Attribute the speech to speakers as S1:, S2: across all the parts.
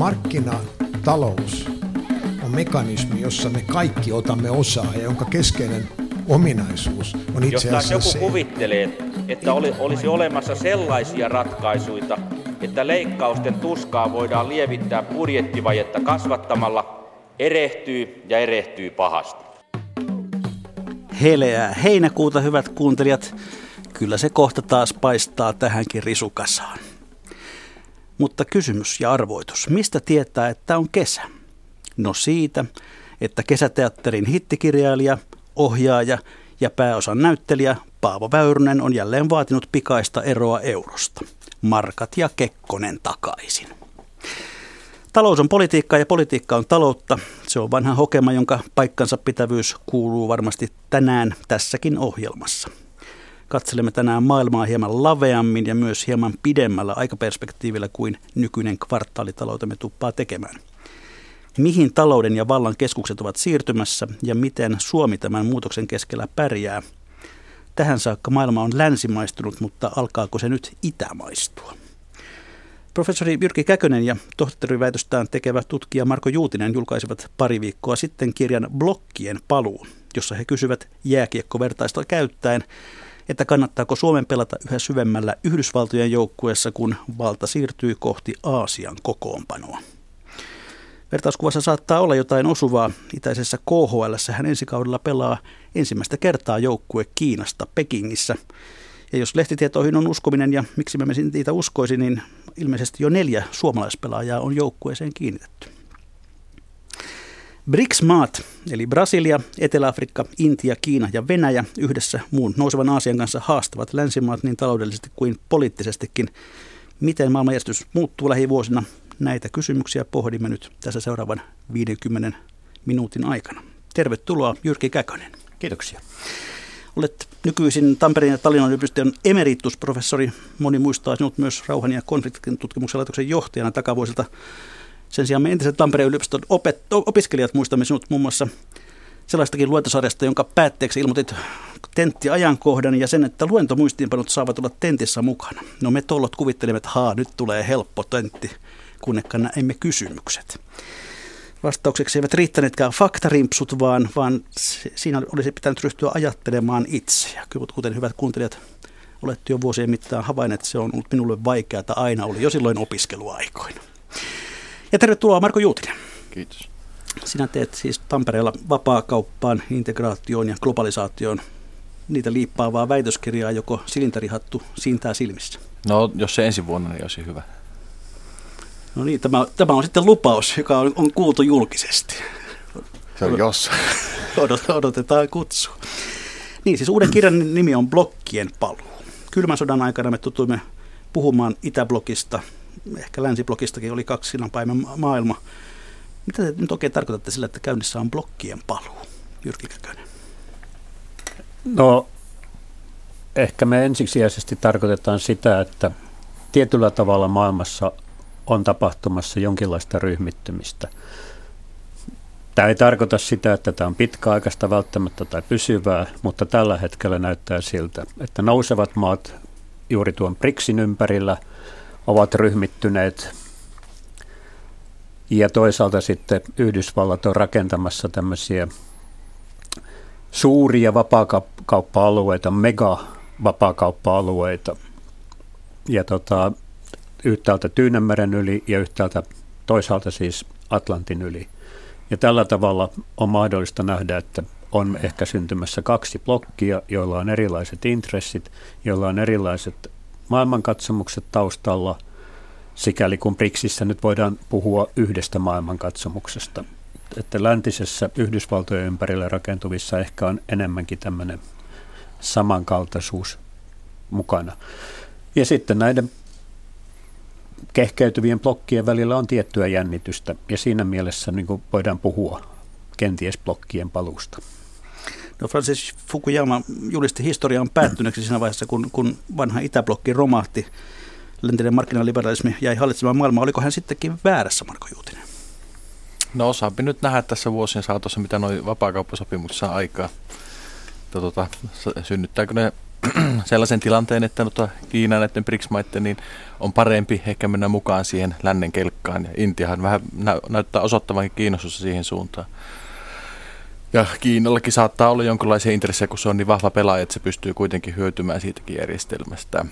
S1: markkinatalous on mekanismi, jossa me kaikki otamme osaa ja jonka keskeinen ominaisuus on itse
S2: Jos
S1: asiassa
S2: joku
S1: se,
S2: kuvittelee, että oli, olisi olemassa sellaisia ratkaisuja, että leikkausten tuskaa voidaan lievittää budjettivajetta kasvattamalla, erehtyy ja erehtyy pahasti.
S3: Heleää heinäkuuta, hyvät kuuntelijat. Kyllä se kohta taas paistaa tähänkin risukasaan. Mutta kysymys ja arvoitus. Mistä tietää, että on kesä? No siitä, että kesäteatterin hittikirjailija, ohjaaja ja pääosan näyttelijä Paavo Väyrynen on jälleen vaatinut pikaista eroa eurosta. Markat ja Kekkonen takaisin. Talous on politiikkaa ja politiikka on taloutta. Se on vanha hokema, jonka paikkansa pitävyys kuuluu varmasti tänään tässäkin ohjelmassa. Katselemme tänään maailmaa hieman laveammin ja myös hieman pidemmällä aikaperspektiivillä kuin nykyinen kvartaalitaloutemme tuppaa tekemään. Mihin talouden ja vallan keskukset ovat siirtymässä ja miten Suomi tämän muutoksen keskellä pärjää? Tähän saakka maailma on länsimaistunut, mutta alkaako se nyt itämaistua? Professori Jyrki Käkönen ja tohtoriväitöstään tekevä tutkija Marko Juutinen julkaisivat pari viikkoa sitten kirjan Blokkien paluu, jossa he kysyvät jääkiekkovertaista käyttäen, että kannattaako Suomen pelata yhä syvemmällä Yhdysvaltojen joukkueessa, kun valta siirtyy kohti Aasian kokoonpanoa. Vertauskuvassa saattaa olla jotain osuvaa. Itäisessä KHL hän ensi kaudella pelaa ensimmäistä kertaa joukkue Kiinasta Pekingissä. Ja jos lehtitietoihin on uskominen ja miksi mä niitä uskoisin, niin ilmeisesti jo neljä suomalaispelaajaa on joukkueeseen kiinnitetty. BRICS-maat, eli Brasilia, Etelä-Afrikka, Intia, Kiina ja Venäjä yhdessä muun nousevan Aasian kanssa haastavat länsimaat niin taloudellisesti kuin poliittisestikin. Miten maailmanjärjestys muuttuu lähivuosina? Näitä kysymyksiä pohdimme nyt tässä seuraavan 50 minuutin aikana. Tervetuloa Jyrki Käkönen.
S4: Kiitoksia.
S3: Olet nykyisin Tampereen ja Tallinnan yliopiston emeritusprofessori. Moni muistaa sinut myös rauhan ja konfliktin tutkimuksen laitoksen johtajana takavuosilta. Sen sijaan me entiset Tampereen yliopiston opet- opiskelijat muistamme sinut muun muassa sellaistakin luentosarjasta, jonka päätteeksi ilmoitit tenttiajankohdan ja sen, että luentomuistiinpanot saavat olla tentissä mukana. No me tollot kuvittelimme, että haa, nyt tulee helppo tentti, kunnekkaan emme kysymykset. Vastaukseksi eivät riittäneetkään faktarimpsut, vaan, vaan siinä olisi pitänyt ryhtyä ajattelemaan itse. Ja kuten hyvät kuuntelijat, olette jo vuosien mittaan havainneet, että se on ollut minulle vaikeaa, aina oli jo silloin opiskeluaikoina. Ja tervetuloa Marko Juutinen.
S4: Kiitos.
S3: Sinä teet siis Tampereella vapaakauppaan, integraatioon ja globalisaatioon niitä liippaavaa väitöskirjaa, joko silintarihattu siintää silmissä.
S4: No, jos se ensi vuonna, niin olisi hyvä.
S3: No niin, tämä, tämä on sitten lupaus, joka on, on kuultu julkisesti.
S4: Se on jos.
S3: Odot, odotetaan kutsua. Niin, siis uuden kirjan nimi on Blokkien paluu. Kylmän sodan aikana me tutuimme puhumaan Itäblokista, ehkä Länsiblokistakin oli kaksi päivän maailma. Mitä te nyt oikein tarkoitatte sillä, että käynnissä on blokkien paluu? Jyrki Käkönen.
S5: No, ehkä me ensisijaisesti tarkoitetaan sitä, että tietyllä tavalla maailmassa on tapahtumassa jonkinlaista ryhmittymistä. Tämä ei tarkoita sitä, että tämä on pitkäaikaista välttämättä tai pysyvää, mutta tällä hetkellä näyttää siltä, että nousevat maat juuri tuon BRICSin ympärillä ovat ryhmittyneet ja toisaalta sitten Yhdysvallat on rakentamassa tämmöisiä suuria vapaakauppa-alueita, mega-vapaakauppa-alueita. Ja tota, yhtäältä Tyynemeren yli ja yhtäältä toisaalta siis Atlantin yli. Ja tällä tavalla on mahdollista nähdä, että on ehkä syntymässä kaksi blokkia, joilla on erilaiset intressit, joilla on erilaiset maailmankatsomukset taustalla, sikäli kun BRICSissä nyt voidaan puhua yhdestä maailmankatsomuksesta. Että läntisessä Yhdysvaltojen ympärillä rakentuvissa ehkä on enemmänkin tämmöinen samankaltaisuus mukana. Ja sitten näiden kehkeytyvien blokkien välillä on tiettyä jännitystä ja siinä mielessä niin voidaan puhua kenties blokkien palusta.
S3: No Francis Fukuyama julisti historian päättyneeksi siinä vaiheessa, kun, kun vanha itäblokki romahti. Läntinen markkinaliberalismi jäi hallitsemaan maailmaa. Oliko hän sittenkin väärässä, Marko Juutinen?
S4: No osaapi nyt nähdä tässä vuosien saatossa, mitä noin vapaakauppasopimukset saa aikaa. Tota, synnyttääkö ne sellaisen tilanteen, että no, Kiina näiden BRICS-maiden niin on parempi ehkä mennä mukaan siihen lännen kelkkaan. Ja Intiahan vähän nä- näyttää osoittavan kiinnostusta siihen suuntaan. Ja Kiinallakin saattaa olla jonkinlaisia intressejä, kun se on niin vahva pelaaja, että se pystyy kuitenkin hyötymään siitäkin järjestelmästä.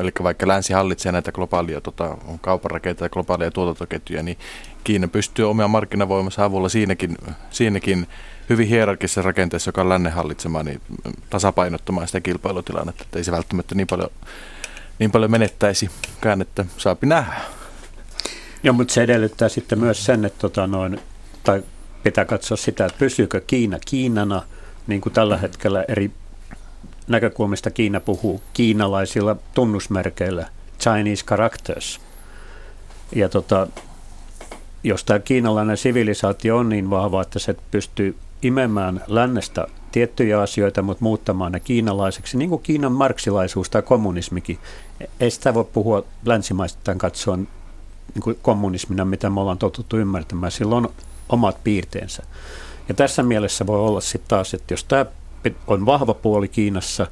S4: Eli vaikka länsi hallitsee näitä globaalia tota, kaupanrakenteita ja globaalia tuotantoketjuja, niin Kiina pystyy omia markkinavoimansa avulla siinäkin, siinäkin hyvin hierarkisessa rakenteessa, joka on lännen hallitsema, niin tasapainottamaan sitä kilpailutilannetta, että ei se välttämättä niin paljon, niin paljon menettäisikään, että saapi nähdä.
S5: Joo, mutta se edellyttää sitten myös sen, että tota noin, tai pitää katsoa sitä, että pysyykö Kiina Kiinana, niin kuin tällä hetkellä eri näkökulmista Kiina puhuu kiinalaisilla tunnusmerkeillä, Chinese characters. Ja tota, jos tämä kiinalainen sivilisaatio on niin vahva, että se pystyy imemään lännestä tiettyjä asioita, mutta muuttamaan ne kiinalaiseksi, niin kuin Kiinan marksilaisuus tai kommunismikin. Ei sitä voi puhua länsimaistaan katsoen niin kuin kommunismina, mitä me ollaan totuttu ymmärtämään. Sillä on omat piirteensä. Ja tässä mielessä voi olla sitten taas, että jos tämä on vahva puoli Kiinassa,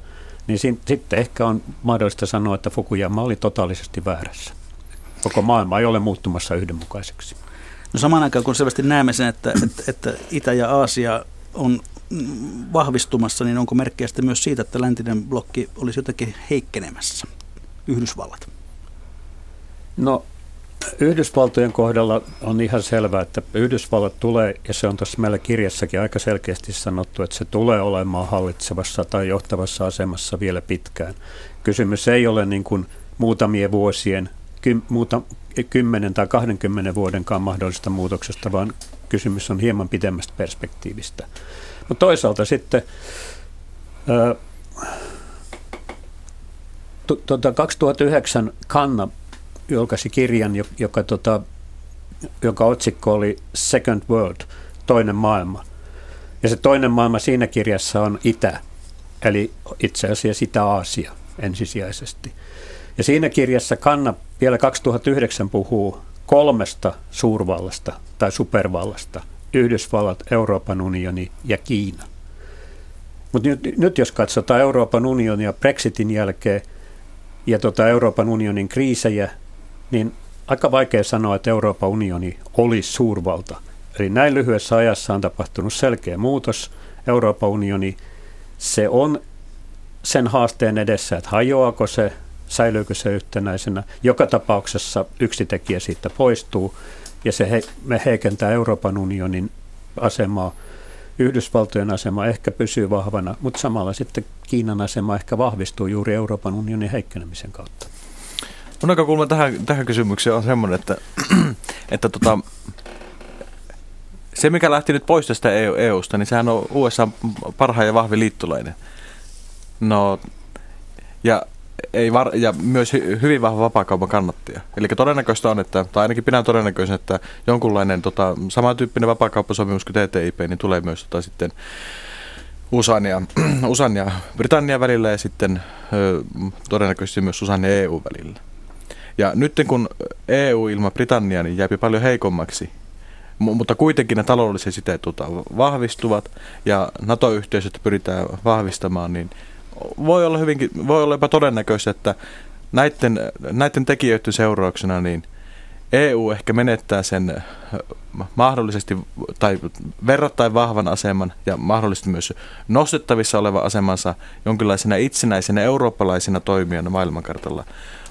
S5: niin sitten ehkä on mahdollista sanoa, että Fukuyama oli totaalisesti väärässä. Koko maailma ei ole muuttumassa yhdenmukaiseksi.
S3: No samaan aikaan kun selvästi näemme sen, että, että, että Itä- ja Aasia on vahvistumassa, niin onko merkkejä sitten myös siitä, että läntinen blokki olisi jotenkin heikkenemässä, Yhdysvallat?
S5: No Yhdysvaltojen kohdalla on ihan selvää, että Yhdysvallat tulee, ja se on tuossa meillä kirjassakin aika selkeästi sanottu, että se tulee olemaan hallitsevassa tai johtavassa asemassa vielä pitkään. Kysymys ei ole niin kuin muutamien vuosien, ky, muuta, 10 tai 20 vuodenkaan mahdollista muutoksesta, vaan kysymys on hieman pidemmästä perspektiivistä. Mutta toisaalta sitten ää, tuota 2009 Kanna julkaisi kirjan, joka, tota, joka otsikko oli Second World, toinen maailma. Ja se toinen maailma siinä kirjassa on Itä, eli itse asiassa Itä-Aasia ensisijaisesti. Ja siinä kirjassa Kanna vielä 2009 puhuu kolmesta suurvallasta tai supervallasta, Yhdysvallat, Euroopan unioni ja Kiina. Mutta nyt, nyt jos katsotaan Euroopan unionia Brexitin jälkeen ja tota Euroopan unionin kriisejä, niin aika vaikea sanoa, että Euroopan unioni olisi suurvalta. Eli näin lyhyessä ajassa on tapahtunut selkeä muutos. Euroopan unioni, se on sen haasteen edessä, että hajoako se, säilyykö se yhtenäisenä. Joka tapauksessa yksi tekijä siitä poistuu ja se he, me heikentää Euroopan unionin asemaa. Yhdysvaltojen asema ehkä pysyy vahvana, mutta samalla sitten Kiinan asema ehkä vahvistuu juuri Euroopan unionin heikkenemisen kautta.
S4: Mun näkökulma tähän, tähän kysymykseen on semmoinen, että, että tota, se mikä lähti nyt pois tästä EU, EUsta, niin sehän on USA parhaan ja vahvi liittolainen. No, ja, ei var, ja myös hy, hyvin vahva vapaakaupan kannattaja. Eli todennäköistä on, että, tai ainakin pidän todennäköisen, että jonkunlainen tota, samantyyppinen vapaakauppasopimus kuin TTIP, niin tulee myös tota, sitten USAn ja, USAn ja Britannian välillä ja sitten ö, todennäköisesti myös USAn ja EU välillä. Ja nyt kun EU ilman Britannia niin jääpi paljon heikommaksi, mutta kuitenkin ne taloudelliset siteet tota, vahvistuvat ja NATO-yhteisöt pyritään vahvistamaan, niin voi olla, hyvinkin, voi olla jopa todennäköistä, että näiden, näiden tekijöiden seurauksena niin EU ehkä menettää sen mahdollisesti tai verrattain vahvan aseman ja mahdollisesti myös nostettavissa oleva asemansa jonkinlaisena itsenäisenä eurooppalaisena toimijana maailmankartalla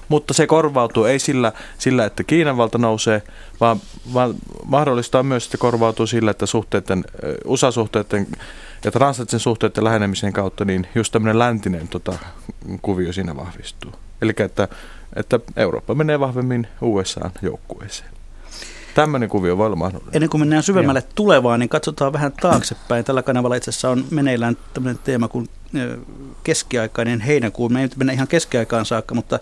S4: mutta se korvautuu ei sillä, sillä että Kiinan valta nousee, vaan, vaan mahdollistaa myös, että korvautuu sillä, että suhteiden, USA-suhteiden ja transatlanttisen suhteiden lähenemisen kautta, niin just tämmöinen läntinen tota, kuvio siinä vahvistuu. Eli että, että Eurooppa menee vahvemmin USA-joukkueeseen. Tämmöinen kuvio voi olla mahdollinen.
S3: Ennen kuin mennään syvemmälle Joo. tulevaan, niin katsotaan vähän taaksepäin. Tällä kanavalla itse asiassa on meneillään tämmöinen teema kuin keskiaikainen heinäkuu. Me ei nyt mennä ihan keskiaikaan saakka, mutta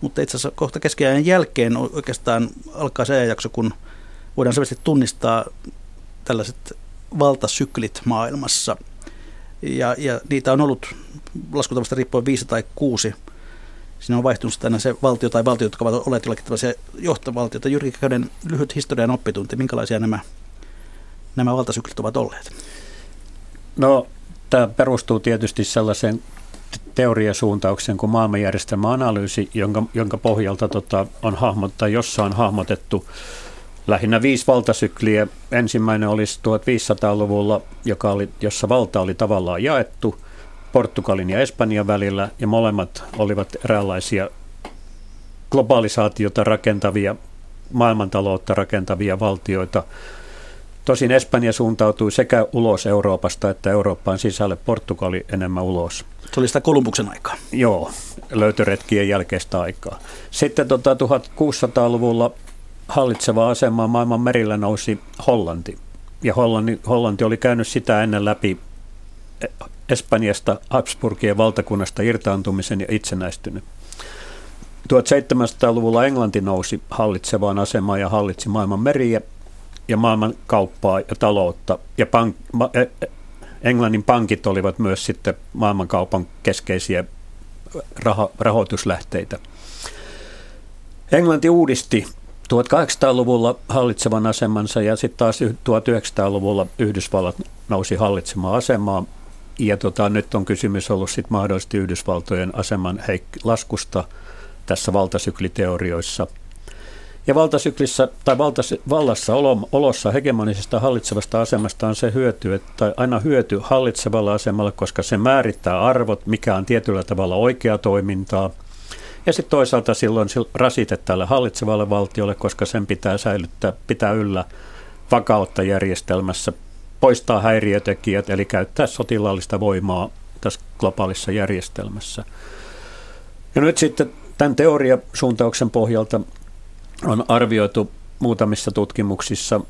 S3: mutta itse asiassa kohta keskiajan jälkeen oikeastaan alkaa se ajanjakso, kun voidaan selvästi tunnistaa tällaiset valtasyklit maailmassa. Ja, ja niitä on ollut laskutavasta riippuen viisi tai kuusi. Siinä on vaihtunut tänne se valtio tai valtiot, jotka ovat olleet jollakin tällaisia johtovaltioita. Jyrki Käyden lyhyt historian oppitunti, minkälaisia nämä, nämä valtasyklit ovat olleet?
S5: No, tämä perustuu tietysti sellaiseen teoriasuuntauksen kuin maailmanjärjestelmäanalyysi, jonka, jonka pohjalta tota, on hahmottaa, jossa on hahmotettu lähinnä viisi valtasykliä. Ensimmäinen olisi 1500-luvulla, joka oli, jossa valta oli tavallaan jaettu Portugalin ja Espanjan välillä, ja molemmat olivat eräänlaisia globalisaatiota rakentavia, maailmantaloutta rakentavia valtioita. Tosin Espanja suuntautui sekä ulos Euroopasta että Eurooppaan sisälle, Portugali enemmän ulos.
S3: Se oli sitä Kolumbuksen aikaa.
S5: Joo, löytöretkien jälkeistä aikaa. Sitten tota, 1600-luvulla hallitseva asema maailman merillä nousi Hollanti. Ja Hollanti, Hollanti oli käynyt sitä ennen läpi Espanjasta, Habsburgien valtakunnasta irtaantumisen ja itsenäistynyt. 1700-luvulla Englanti nousi hallitsevaan asemaan ja hallitsi maailman meriä ja maailman kauppaa ja taloutta. Ja pank, ma, e, e, Englannin pankit olivat myös sitten maailmankaupan keskeisiä raho, rahoituslähteitä. Englanti uudisti 1800-luvulla hallitsevan asemansa ja sitten taas 1900-luvulla Yhdysvallat nousi hallitsemaan asemaa. Ja tota, nyt on kysymys ollut sit mahdollisesti Yhdysvaltojen aseman heik- laskusta tässä valtasykliteorioissa. Ja valtasyklissä tai valtas, vallassa olossa hegemonisesta hallitsevasta asemasta on se hyöty, että aina hyöty hallitsevalla asemalla, koska se määrittää arvot, mikä on tietyllä tavalla oikea toimintaa – ja sitten toisaalta silloin rasite tälle hallitsevalle valtiolle, koska sen pitää säilyttää, pitää yllä vakautta järjestelmässä, poistaa häiriötekijät, eli käyttää sotilaallista voimaa tässä globaalissa järjestelmässä. Ja nyt sitten tämän teoriasuuntauksen pohjalta on arvioitu muutamissa tutkimuksissa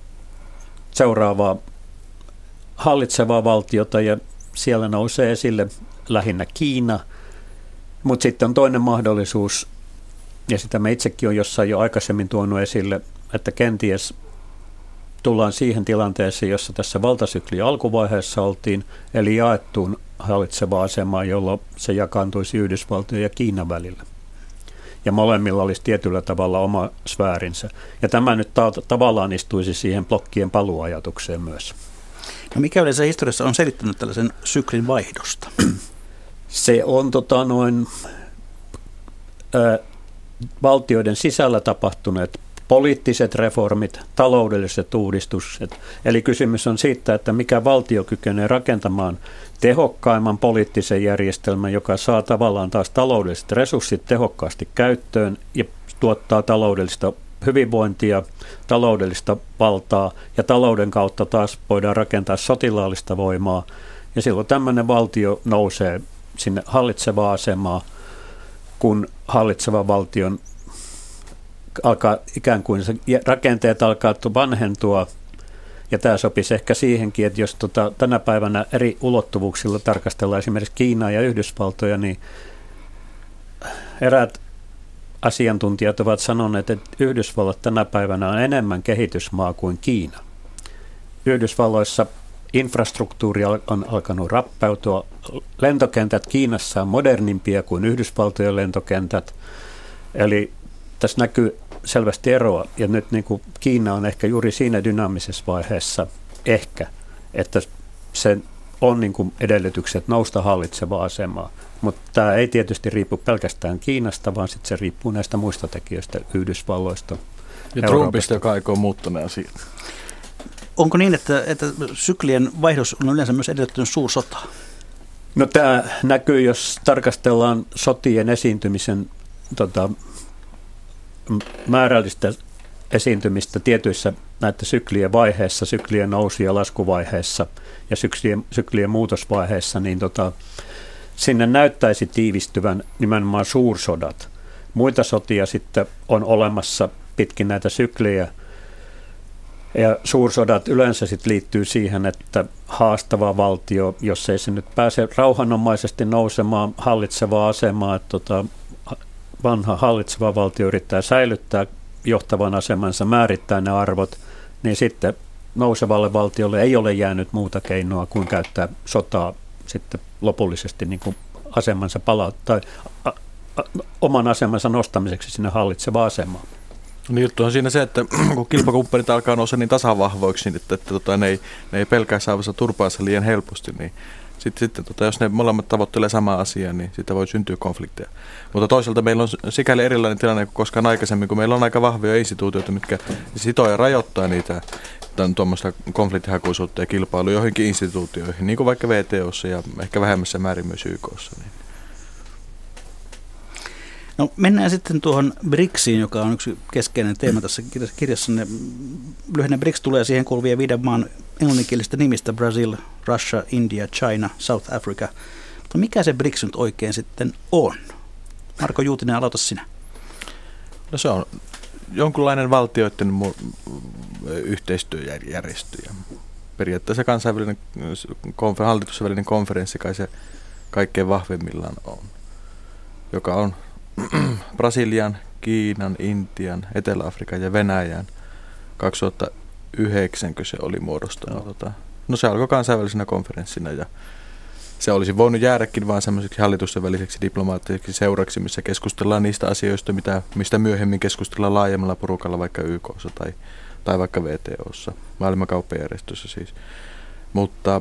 S5: seuraavaa hallitsevaa valtiota ja siellä nousee esille lähinnä Kiina – mutta sitten on toinen mahdollisuus, ja sitä me itsekin on jossain jo aikaisemmin tuonut esille, että kenties tullaan siihen tilanteeseen, jossa tässä valtasykli alkuvaiheessa oltiin, eli jaettuun hallitsevaa asemaa, jolloin se jakaantuisi Yhdysvaltojen ja Kiinan välillä. Ja molemmilla olisi tietyllä tavalla oma sfäärinsä. Ja tämä nyt ta- tavallaan istuisi siihen blokkien paluajatukseen myös.
S3: No mikä yleensä historiassa on selittänyt tällaisen syklin vaihdosta?
S5: Se on tota, noin ö, valtioiden sisällä tapahtuneet poliittiset reformit, taloudelliset uudistukset. Eli kysymys on siitä, että mikä valtio kykenee rakentamaan tehokkaimman poliittisen järjestelmän, joka saa tavallaan taas taloudelliset resurssit tehokkaasti käyttöön ja tuottaa taloudellista hyvinvointia, taloudellista valtaa ja talouden kautta taas voidaan rakentaa sotilaallista voimaa. Ja silloin tämmöinen valtio nousee sinne hallitsevaa asemaa, kun hallitseva valtion alkaa ikään kuin se rakenteet alkaa vanhentua. Ja tämä sopisi ehkä siihenkin, että jos tota, tänä päivänä eri ulottuvuuksilla tarkastellaan esimerkiksi Kiinaa ja Yhdysvaltoja, niin eräät asiantuntijat ovat sanoneet, että Yhdysvallat tänä päivänä on enemmän kehitysmaa kuin Kiina. Yhdysvalloissa infrastruktuuri on alkanut rappeutua. Lentokentät Kiinassa on modernimpia kuin Yhdysvaltojen lentokentät. Eli tässä näkyy selvästi eroa. Ja nyt niin kuin Kiina on ehkä juuri siinä dynaamisessa vaiheessa ehkä, että se on niin kuin edellytykset nousta hallitsevaa asemaa. Mutta tämä ei tietysti riipu pelkästään Kiinasta, vaan sitten se riippuu näistä muista tekijöistä, Yhdysvalloista.
S4: Ja Trumpista, joka aikoo muuttuneen asiat.
S3: Onko niin, että, että syklien vaihdos on yleensä myös edellyttänyt suursota?
S5: No tämä näkyy, jos tarkastellaan sotien esiintymisen tota, määrällistä esiintymistä tietyissä näitä syklien vaiheissa, syklien nousu- ja laskuvaiheessa ja syklien, syklien muutosvaiheessa, niin tota, sinne näyttäisi tiivistyvän nimenomaan suursodat. Muita sotia sitten on olemassa pitkin näitä syklejä – ja suursodat yleensä sit liittyy siihen, että haastava valtio, jos ei se nyt pääse rauhanomaisesti nousemaan hallitsevaa asemaa, että tota, vanha hallitseva valtio yrittää säilyttää johtavan asemansa, määrittää ne arvot, niin sitten nousevalle valtiolle ei ole jäänyt muuta keinoa kuin käyttää sotaa sitten lopullisesti niin kuin asemansa palauttaa, tai oman asemansa nostamiseksi sinne hallitsevaan asemaan.
S4: Niin juttu on siinä se, että kun kilpakumppanit alkaa nousta niin tasavahvoiksi, niin että, että tota, ne, ei, ne ei pelkää saavansa turpaansa liian helposti, niin Sitten, sitten tota, jos ne molemmat tavoittelee samaa asiaa, niin sitä voi syntyä konflikteja. Mutta toisaalta meillä on sikäli erilainen tilanne kuin koskaan aikaisemmin, kun meillä on aika vahvoja instituutioita, mitkä sitoo ja rajoittaa niitä tuommoista konfliktihakuisuutta ja kilpailua johonkin instituutioihin, niin kuin vaikka VTOssa ja ehkä vähemmässä määrin myös YKssa. Niin.
S3: No mennään sitten tuohon BRICSiin, joka on yksi keskeinen teema tässä kirjassa. Lyhenne BRICS tulee siihen kuuluvien viiden maan englanninkielistä nimistä Brazil, Russia, India, China, South Africa. Mutta mikä se BRICS nyt oikein sitten on? Marko Juutinen, aloita sinä.
S4: No se on jonkunlainen valtioiden yhteistyöjärjestö. Periaatteessa kansainvälinen konfer- hallitusten välinen konferenssi kai se kaikkein vahvimmillaan on, joka on Brasilian, Kiinan, Intian, Etelä-Afrikan ja Venäjän 2009, kun se oli muodostunut. No. Tota, no se alkoi kansainvälisenä konferenssina ja se olisi voinut jäädäkin vain semmoiseksi hallitusten väliseksi diplomaattiseksi seuraksi, missä keskustellaan niistä asioista, mitä, mistä myöhemmin keskustellaan laajemmalla porukalla vaikka YKssa tai, tai vaikka VTOssa, maailmankauppajärjestössä siis. Mutta,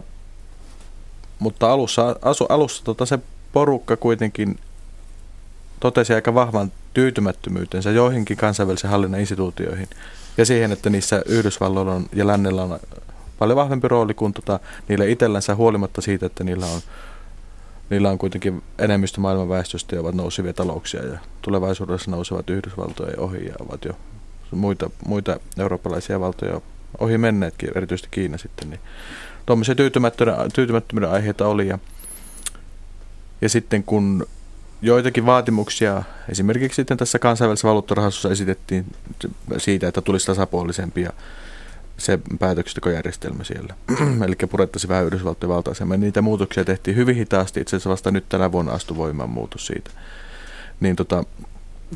S4: mutta alussa, asu, alussa tota se porukka kuitenkin totesi aika vahvan tyytymättömyytensä joihinkin kansainvälisen hallinnan instituutioihin ja siihen, että niissä Yhdysvalloilla on, ja lännellä on paljon vahvempi rooli kuin tota, niillä itsellänsä huolimatta siitä, että niillä on, niillä on kuitenkin enemmistö maailman väestöstä ja ovat nousevia talouksia ja tulevaisuudessa nousevat Yhdysvaltojen ohi ja ovat jo muita, muita eurooppalaisia valtoja ohi menneetkin, erityisesti Kiina sitten. Niin tuommoisia tyytymättömyyden, tyytymättömyyden aiheita oli ja, ja sitten kun joitakin vaatimuksia, esimerkiksi sitten tässä kansainvälisessä valuuttarahastossa esitettiin siitä, että tulisi tasapuolisempia se päätöksentekojärjestelmä siellä. Eli purettaisiin vähän Yhdysvaltojen valtaisemmin. Niitä muutoksia tehtiin hyvin hitaasti. Itse asiassa vasta nyt tänä vuonna astui voimaan muutos siitä. Niin, tota,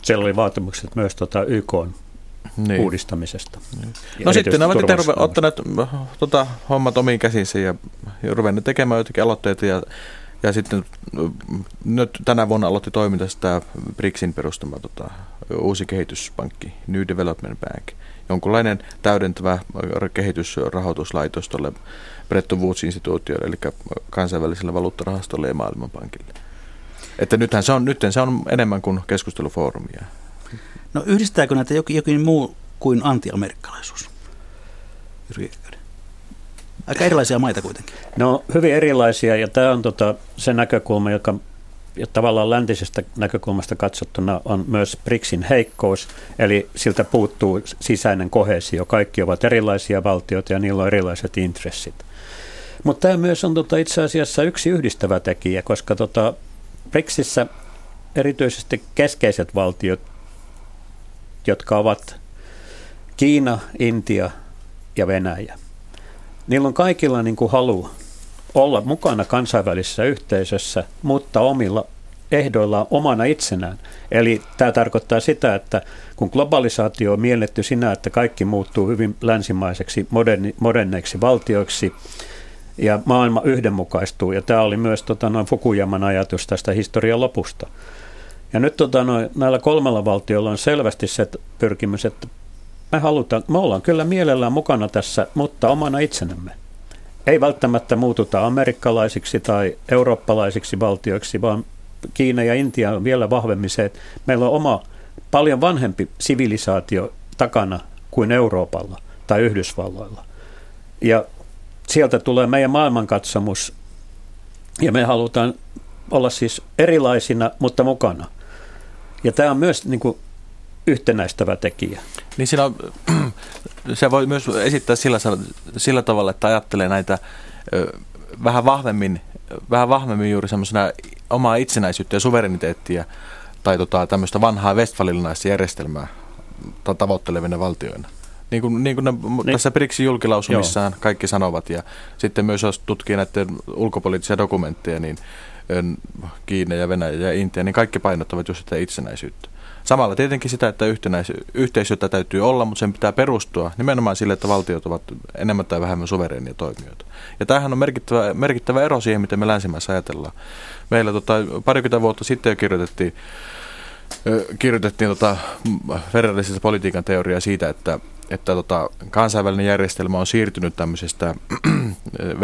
S5: siellä oli vaatimukset myös tota YK niin. uudistamisesta.
S4: Niin. No sitten ne ovat itse ottaneet tota, hommat omiin käsinsä ja, ja ruvenneet tekemään jotakin aloitteita ja ja sitten nyt tänä vuonna aloitti toiminta tämä BRICSin perustama tota, uusi kehityspankki, New Development Bank. Jonkunlainen täydentävä kehitysrahoituslaitos tuolle Bretton Woods-instituutiolle, eli kansainväliselle valuuttarahastolle ja maailmanpankille. Että nythän se on, nyt se on enemmän kuin keskustelufoorumia.
S3: No yhdistääkö näitä jokin, jokin muu kuin antiamerikkalaisuus? Aika erilaisia maita kuitenkin.
S5: No hyvin erilaisia ja tämä on tota, se näkökulma, joka ja tavallaan läntisestä näkökulmasta katsottuna on myös BRICSin heikkous, eli siltä puuttuu sisäinen kohesio. Kaikki ovat erilaisia valtioita ja niillä on erilaiset intressit. Mutta tämä myös on tota, itse asiassa yksi yhdistävä tekijä, koska tota, BRICSissä erityisesti keskeiset valtiot, jotka ovat Kiina, Intia ja Venäjä – niillä on kaikilla niin kuin halu olla mukana kansainvälisessä yhteisössä, mutta omilla ehdoillaan omana itsenään. Eli tämä tarkoittaa sitä, että kun globalisaatio on mielletty sinä, että kaikki muuttuu hyvin länsimaiseksi, moderni, moderneiksi valtioiksi, ja maailma yhdenmukaistuu, ja tämä oli myös tota, noin Fukuyaman ajatus tästä historian lopusta. Ja nyt tota, noin, näillä kolmella valtiolla on selvästi se pyrkimys, että me halutaan, me ollaan kyllä mielellään mukana tässä, mutta omana itsenämme. Ei välttämättä muututa amerikkalaisiksi tai eurooppalaisiksi valtioiksi, vaan Kiina ja Intia on vielä vahvemmin se, että meillä on oma paljon vanhempi sivilisaatio takana kuin Euroopalla tai Yhdysvalloilla. Ja sieltä tulee meidän maailmankatsomus, ja me halutaan olla siis erilaisina, mutta mukana. Ja tämä on myös niin kuin, yhtenäistävä tekijä.
S4: Niin siinä on, se voi myös esittää sillä, sillä tavalla, että ajattelee näitä vähän vahvemmin, vähän vahvemmin juuri semmoisena omaa itsenäisyyttä ja suvereniteettia tai tota, tämmöistä vanhaa westfalilaista järjestelmää tavoittelevina valtioina. Niin kuin, niin kuin ne, niin. tässä BRICSin julkilausumissaan Joo. kaikki sanovat ja sitten myös jos tutkii näiden ulkopoliittisia dokumentteja, niin Kiina ja Venäjä ja Intia, niin kaikki painottavat just sitä itsenäisyyttä. Samalla tietenkin sitä, että yhtenäis- yhteisötä täytyy olla, mutta sen pitää perustua nimenomaan sille, että valtiot ovat enemmän tai vähemmän suvereenia toimijoita. Ja tämähän on merkittävä, merkittävä ero siihen, miten me länsimässä ajatellaan. Meillä tota, parikymmentä vuotta sitten jo kirjoitettiin, kirjoitettiin tota, federalistisesta politiikan teoriaa siitä, että että tota, kansainvälinen järjestelmä on siirtynyt tämmöisestä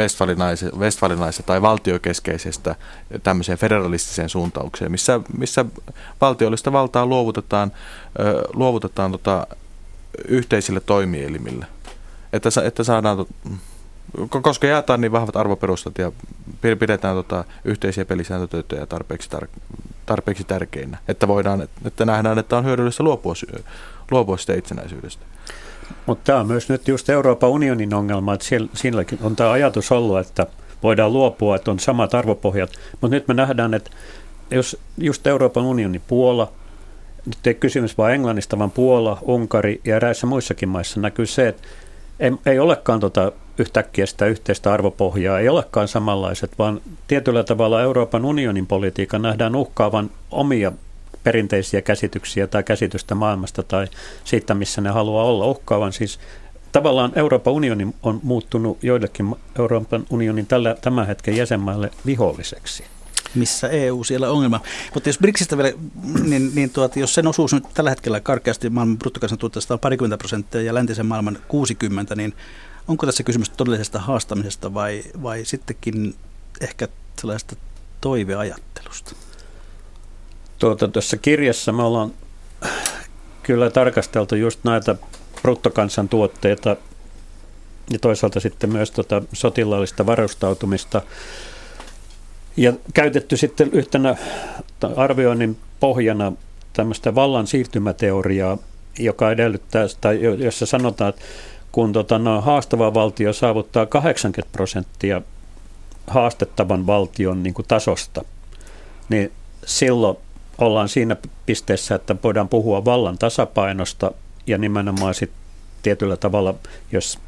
S4: westfalinaisesta tai valtiokeskeisestä tämmöiseen federalistiseen suuntaukseen, missä, missä valtiollista valtaa luovutetaan, luovutetaan tota, yhteisille toimielimille. Että, että saadaan, koska jaetaan niin vahvat arvoperustat ja pidetään tota, yhteisiä pelisääntötöitä tarpeeksi, tar- tarpeeksi tärkeinä, että voidaan, että nähdään, että on hyödyllistä luopua, luopua sitä itsenäisyydestä.
S5: Mutta tämä on myös nyt just Euroopan unionin ongelma, että siellä, siinäkin on tämä ajatus ollut, että voidaan luopua, että on samat arvopohjat. Mutta nyt me nähdään, että jos just Euroopan unionin Puola, nyt ei kysymys vain Englannista, vaan Puola, Unkari ja eräissä muissakin maissa näkyy se, että ei, ei olekaan tota yhtäkkiä sitä yhteistä arvopohjaa, ei olekaan samanlaiset, vaan tietyllä tavalla Euroopan unionin politiikan nähdään uhkaavan omia perinteisiä käsityksiä tai käsitystä maailmasta tai siitä, missä ne haluaa olla uhkaavan. Siis tavallaan Euroopan unioni on muuttunut joillekin Euroopan unionin tällä, tämän hetken jäsenmaille viholliseksi
S3: missä EU siellä on ongelma. Mutta jos BRICSistä vielä, niin, niin tuot, jos sen osuus nyt tällä hetkellä karkeasti maailman bruttokansantuotteesta on parikymmentä prosenttia ja läntisen maailman 60, niin onko tässä kysymys todellisesta haastamisesta vai, vai sittenkin ehkä sellaista toiveajattelusta?
S5: Tuota, tässä kirjassa me ollaan kyllä tarkasteltu just näitä bruttokansantuotteita ja toisaalta sitten myös tota sotilaallista varustautumista. Ja käytetty sitten yhtenä arvioinnin pohjana tämmöistä vallan siirtymäteoriaa, joka edellyttää, tai jossa sanotaan, että kun tota, no, haastava valtio saavuttaa 80 prosenttia haastettavan valtion niin kuin tasosta, niin silloin ollaan siinä pisteessä, että voidaan puhua vallan tasapainosta ja nimenomaan sitten tietyllä tavalla, jos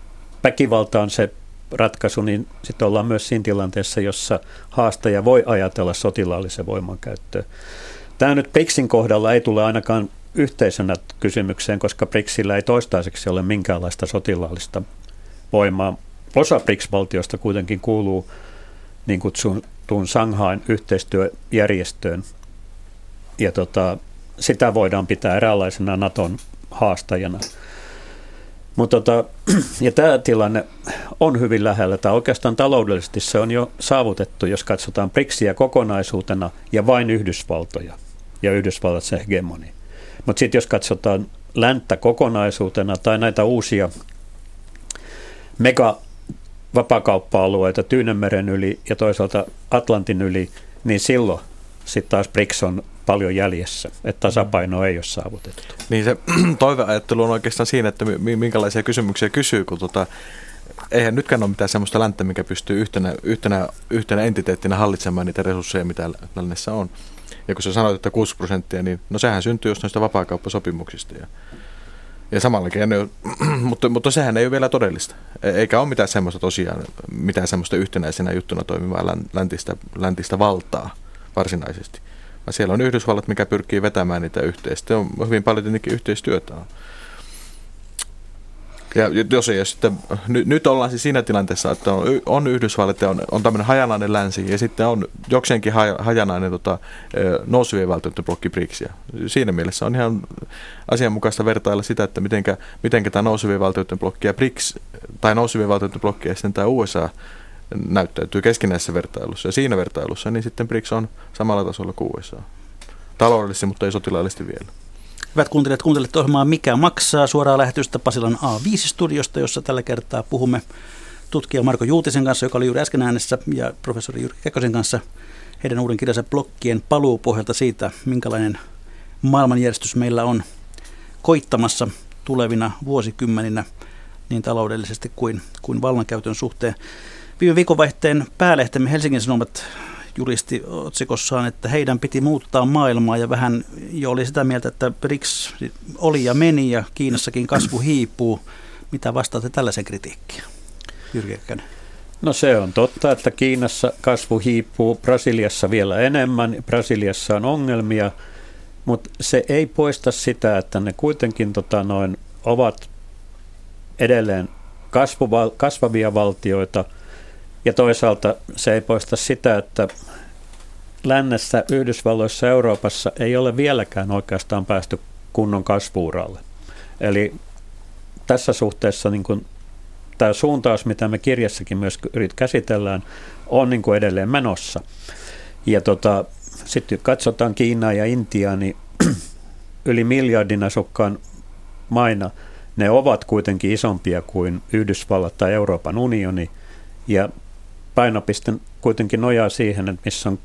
S5: väkivalta on se ratkaisu, niin sitten ollaan myös siinä tilanteessa, jossa haastaja voi ajatella sotilaallisen voiman käyttöä. Tämä nyt BRICSin kohdalla ei tule ainakaan yhteisönä kysymykseen, koska BRICSillä ei toistaiseksi ole minkäänlaista sotilaallista voimaa. Osa BRICS-valtioista kuitenkin kuuluu niin kutsuttuun Shanghain yhteistyöjärjestöön, ja tota, sitä voidaan pitää eräänlaisena Naton haastajana. Mutta tota, ja tämä tilanne on hyvin lähellä, tai oikeastaan taloudellisesti se on jo saavutettu, jos katsotaan BRICSia kokonaisuutena ja vain Yhdysvaltoja ja Yhdysvallat se hegemoni. Mutta sitten jos katsotaan länttä kokonaisuutena tai näitä uusia mega vapakauppa-alueita Tyynemeren yli ja toisaalta Atlantin yli, niin silloin sitten taas BRICS on paljon jäljessä, että tasapaino ei ole saavutettu.
S4: Niin se toiveajattelu on oikeastaan siinä, että minkälaisia kysymyksiä kysyy, kun tota, eihän nytkään ole mitään sellaista länttä, mikä pystyy yhtenä, yhtenä, yhtenä entiteettinä hallitsemaan niitä resursseja, mitä lännessä on. Ja kun sä sanoit, että 6 prosenttia, niin no sehän syntyy just noista vapaakauppasopimuksista. Ja, ja samalla keinoin, mutta, mutta sehän ei ole vielä todellista. E- eikä ole mitään semmoista tosiaan, mitään semmoista yhtenäisenä juttuna toimivaa läntistä, läntistä valtaa varsinaisesti. Siellä on Yhdysvallat, mikä pyrkii vetämään niitä yhteistä. On hyvin paljon tietenkin yhteistyötä. Ja jos ei sitten, nyt, ollaan siis siinä tilanteessa, että on, on Yhdysvallat ja on, on tämmöinen hajanainen länsi ja sitten on jokseenkin hajanainen tota, nousuvien valtioiden blokki BRICS. Siinä mielessä on ihan asianmukaista vertailla sitä, että mitenkä, mitenkä tämä nousuvien valtioiden blokki ja BRICS, tai nousuvien valtioiden blokki ja sitten tämä USA näyttäytyy keskinäisessä vertailussa. Ja siinä vertailussa niin sitten BRICS on samalla tasolla kuin USA. Taloudellisesti, mutta ei sotilaallisesti vielä.
S3: Hyvät kuuntelijat, kuuntelette ohjelmaa Mikä maksaa suoraa lähetystä Pasilan A5-studiosta, jossa tällä kertaa puhumme tutkija Marko Juutisen kanssa, joka oli juuri äsken äänessä, ja professori Jyrki Kekosen kanssa heidän uuden kirjansa blokkien paluupohjalta siitä, minkälainen maailmanjärjestys meillä on koittamassa tulevina vuosikymmeninä niin taloudellisesti kuin, kuin vallankäytön suhteen. Viime viikonvaihteen päälehtemme Helsingin Sanomat julisti otsikossaan, että heidän piti muuttaa maailmaa ja vähän jo oli sitä mieltä, että BRICS oli ja meni ja Kiinassakin kasvu hiipuu. Mitä vastaatte tällaisen kritiikkiin? Jyrki
S5: No se on totta, että Kiinassa kasvu hiipuu, Brasiliassa vielä enemmän, Brasiliassa on ongelmia, mutta se ei poista sitä, että ne kuitenkin tota, noin, ovat edelleen kasvavia valtioita – ja toisaalta se ei poista sitä, että lännessä, Yhdysvalloissa Euroopassa ei ole vieläkään oikeastaan päästy kunnon kasvuuralle. Eli tässä suhteessa niin kuin, tämä suuntaus, mitä me kirjassakin myös käsitellään, on niin kuin edelleen menossa. Ja tota, sitten katsotaan Kiinaa ja Intiaa, niin yli miljardin asukkaan maina ne ovat kuitenkin isompia kuin Yhdysvallat tai Euroopan unioni. Ja painopiste kuitenkin nojaa siihen, että missä on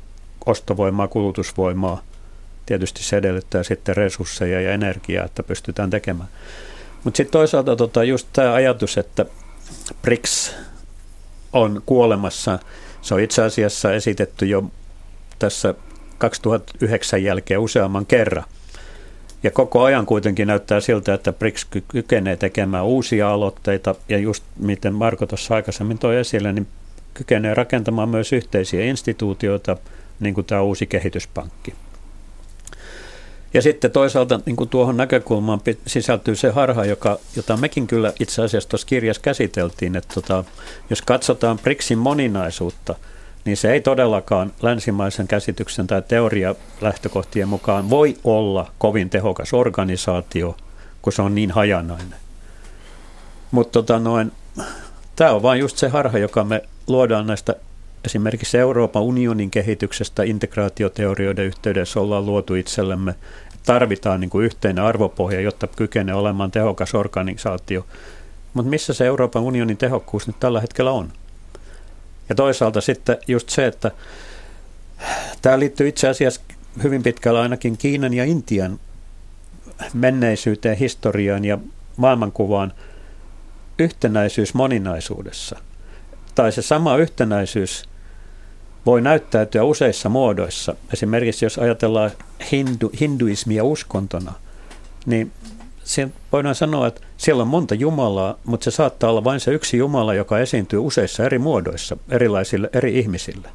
S5: ostovoimaa, kulutusvoimaa. Tietysti se edellyttää sitten resursseja ja energiaa, että pystytään tekemään. Mutta sitten toisaalta tota, just tämä ajatus, että BRICS on kuolemassa, se on itse asiassa esitetty jo tässä 2009 jälkeen useamman kerran. Ja koko ajan kuitenkin näyttää siltä, että BRICS kykenee tekemään uusia aloitteita ja just miten Marko tuossa aikaisemmin toi esille, niin kykenee rakentamaan myös yhteisiä instituutioita, niin kuin tämä uusi kehityspankki. Ja sitten toisaalta niin kuin tuohon näkökulmaan sisältyy se harha, joka, jota mekin kyllä itse asiassa tuossa kirjassa käsiteltiin, että tota, jos katsotaan BRICSin moninaisuutta, niin se ei todellakaan länsimaisen käsityksen tai teoria lähtökohtien mukaan voi olla kovin tehokas organisaatio, kun se on niin hajanainen. Mutta tota tämä on vain just se harha, joka me luodaan näistä esimerkiksi Euroopan unionin kehityksestä integraatioteorioiden yhteydessä ollaan luotu itsellemme. Tarvitaan niin kuin yhteinen arvopohja, jotta kykenee olemaan tehokas organisaatio. Mutta missä se Euroopan unionin tehokkuus nyt tällä hetkellä on? Ja toisaalta sitten just se, että tämä liittyy itse asiassa hyvin pitkällä ainakin Kiinan ja Intian menneisyyteen, historiaan ja maailmankuvaan yhtenäisyys moninaisuudessa. Tai se sama yhtenäisyys voi näyttäytyä useissa muodoissa. Esimerkiksi jos ajatellaan hindu, hinduismia uskontona, niin voidaan sanoa, että siellä on monta Jumalaa, mutta se saattaa olla vain se yksi Jumala, joka esiintyy useissa eri muodoissa erilaisille eri ihmisille.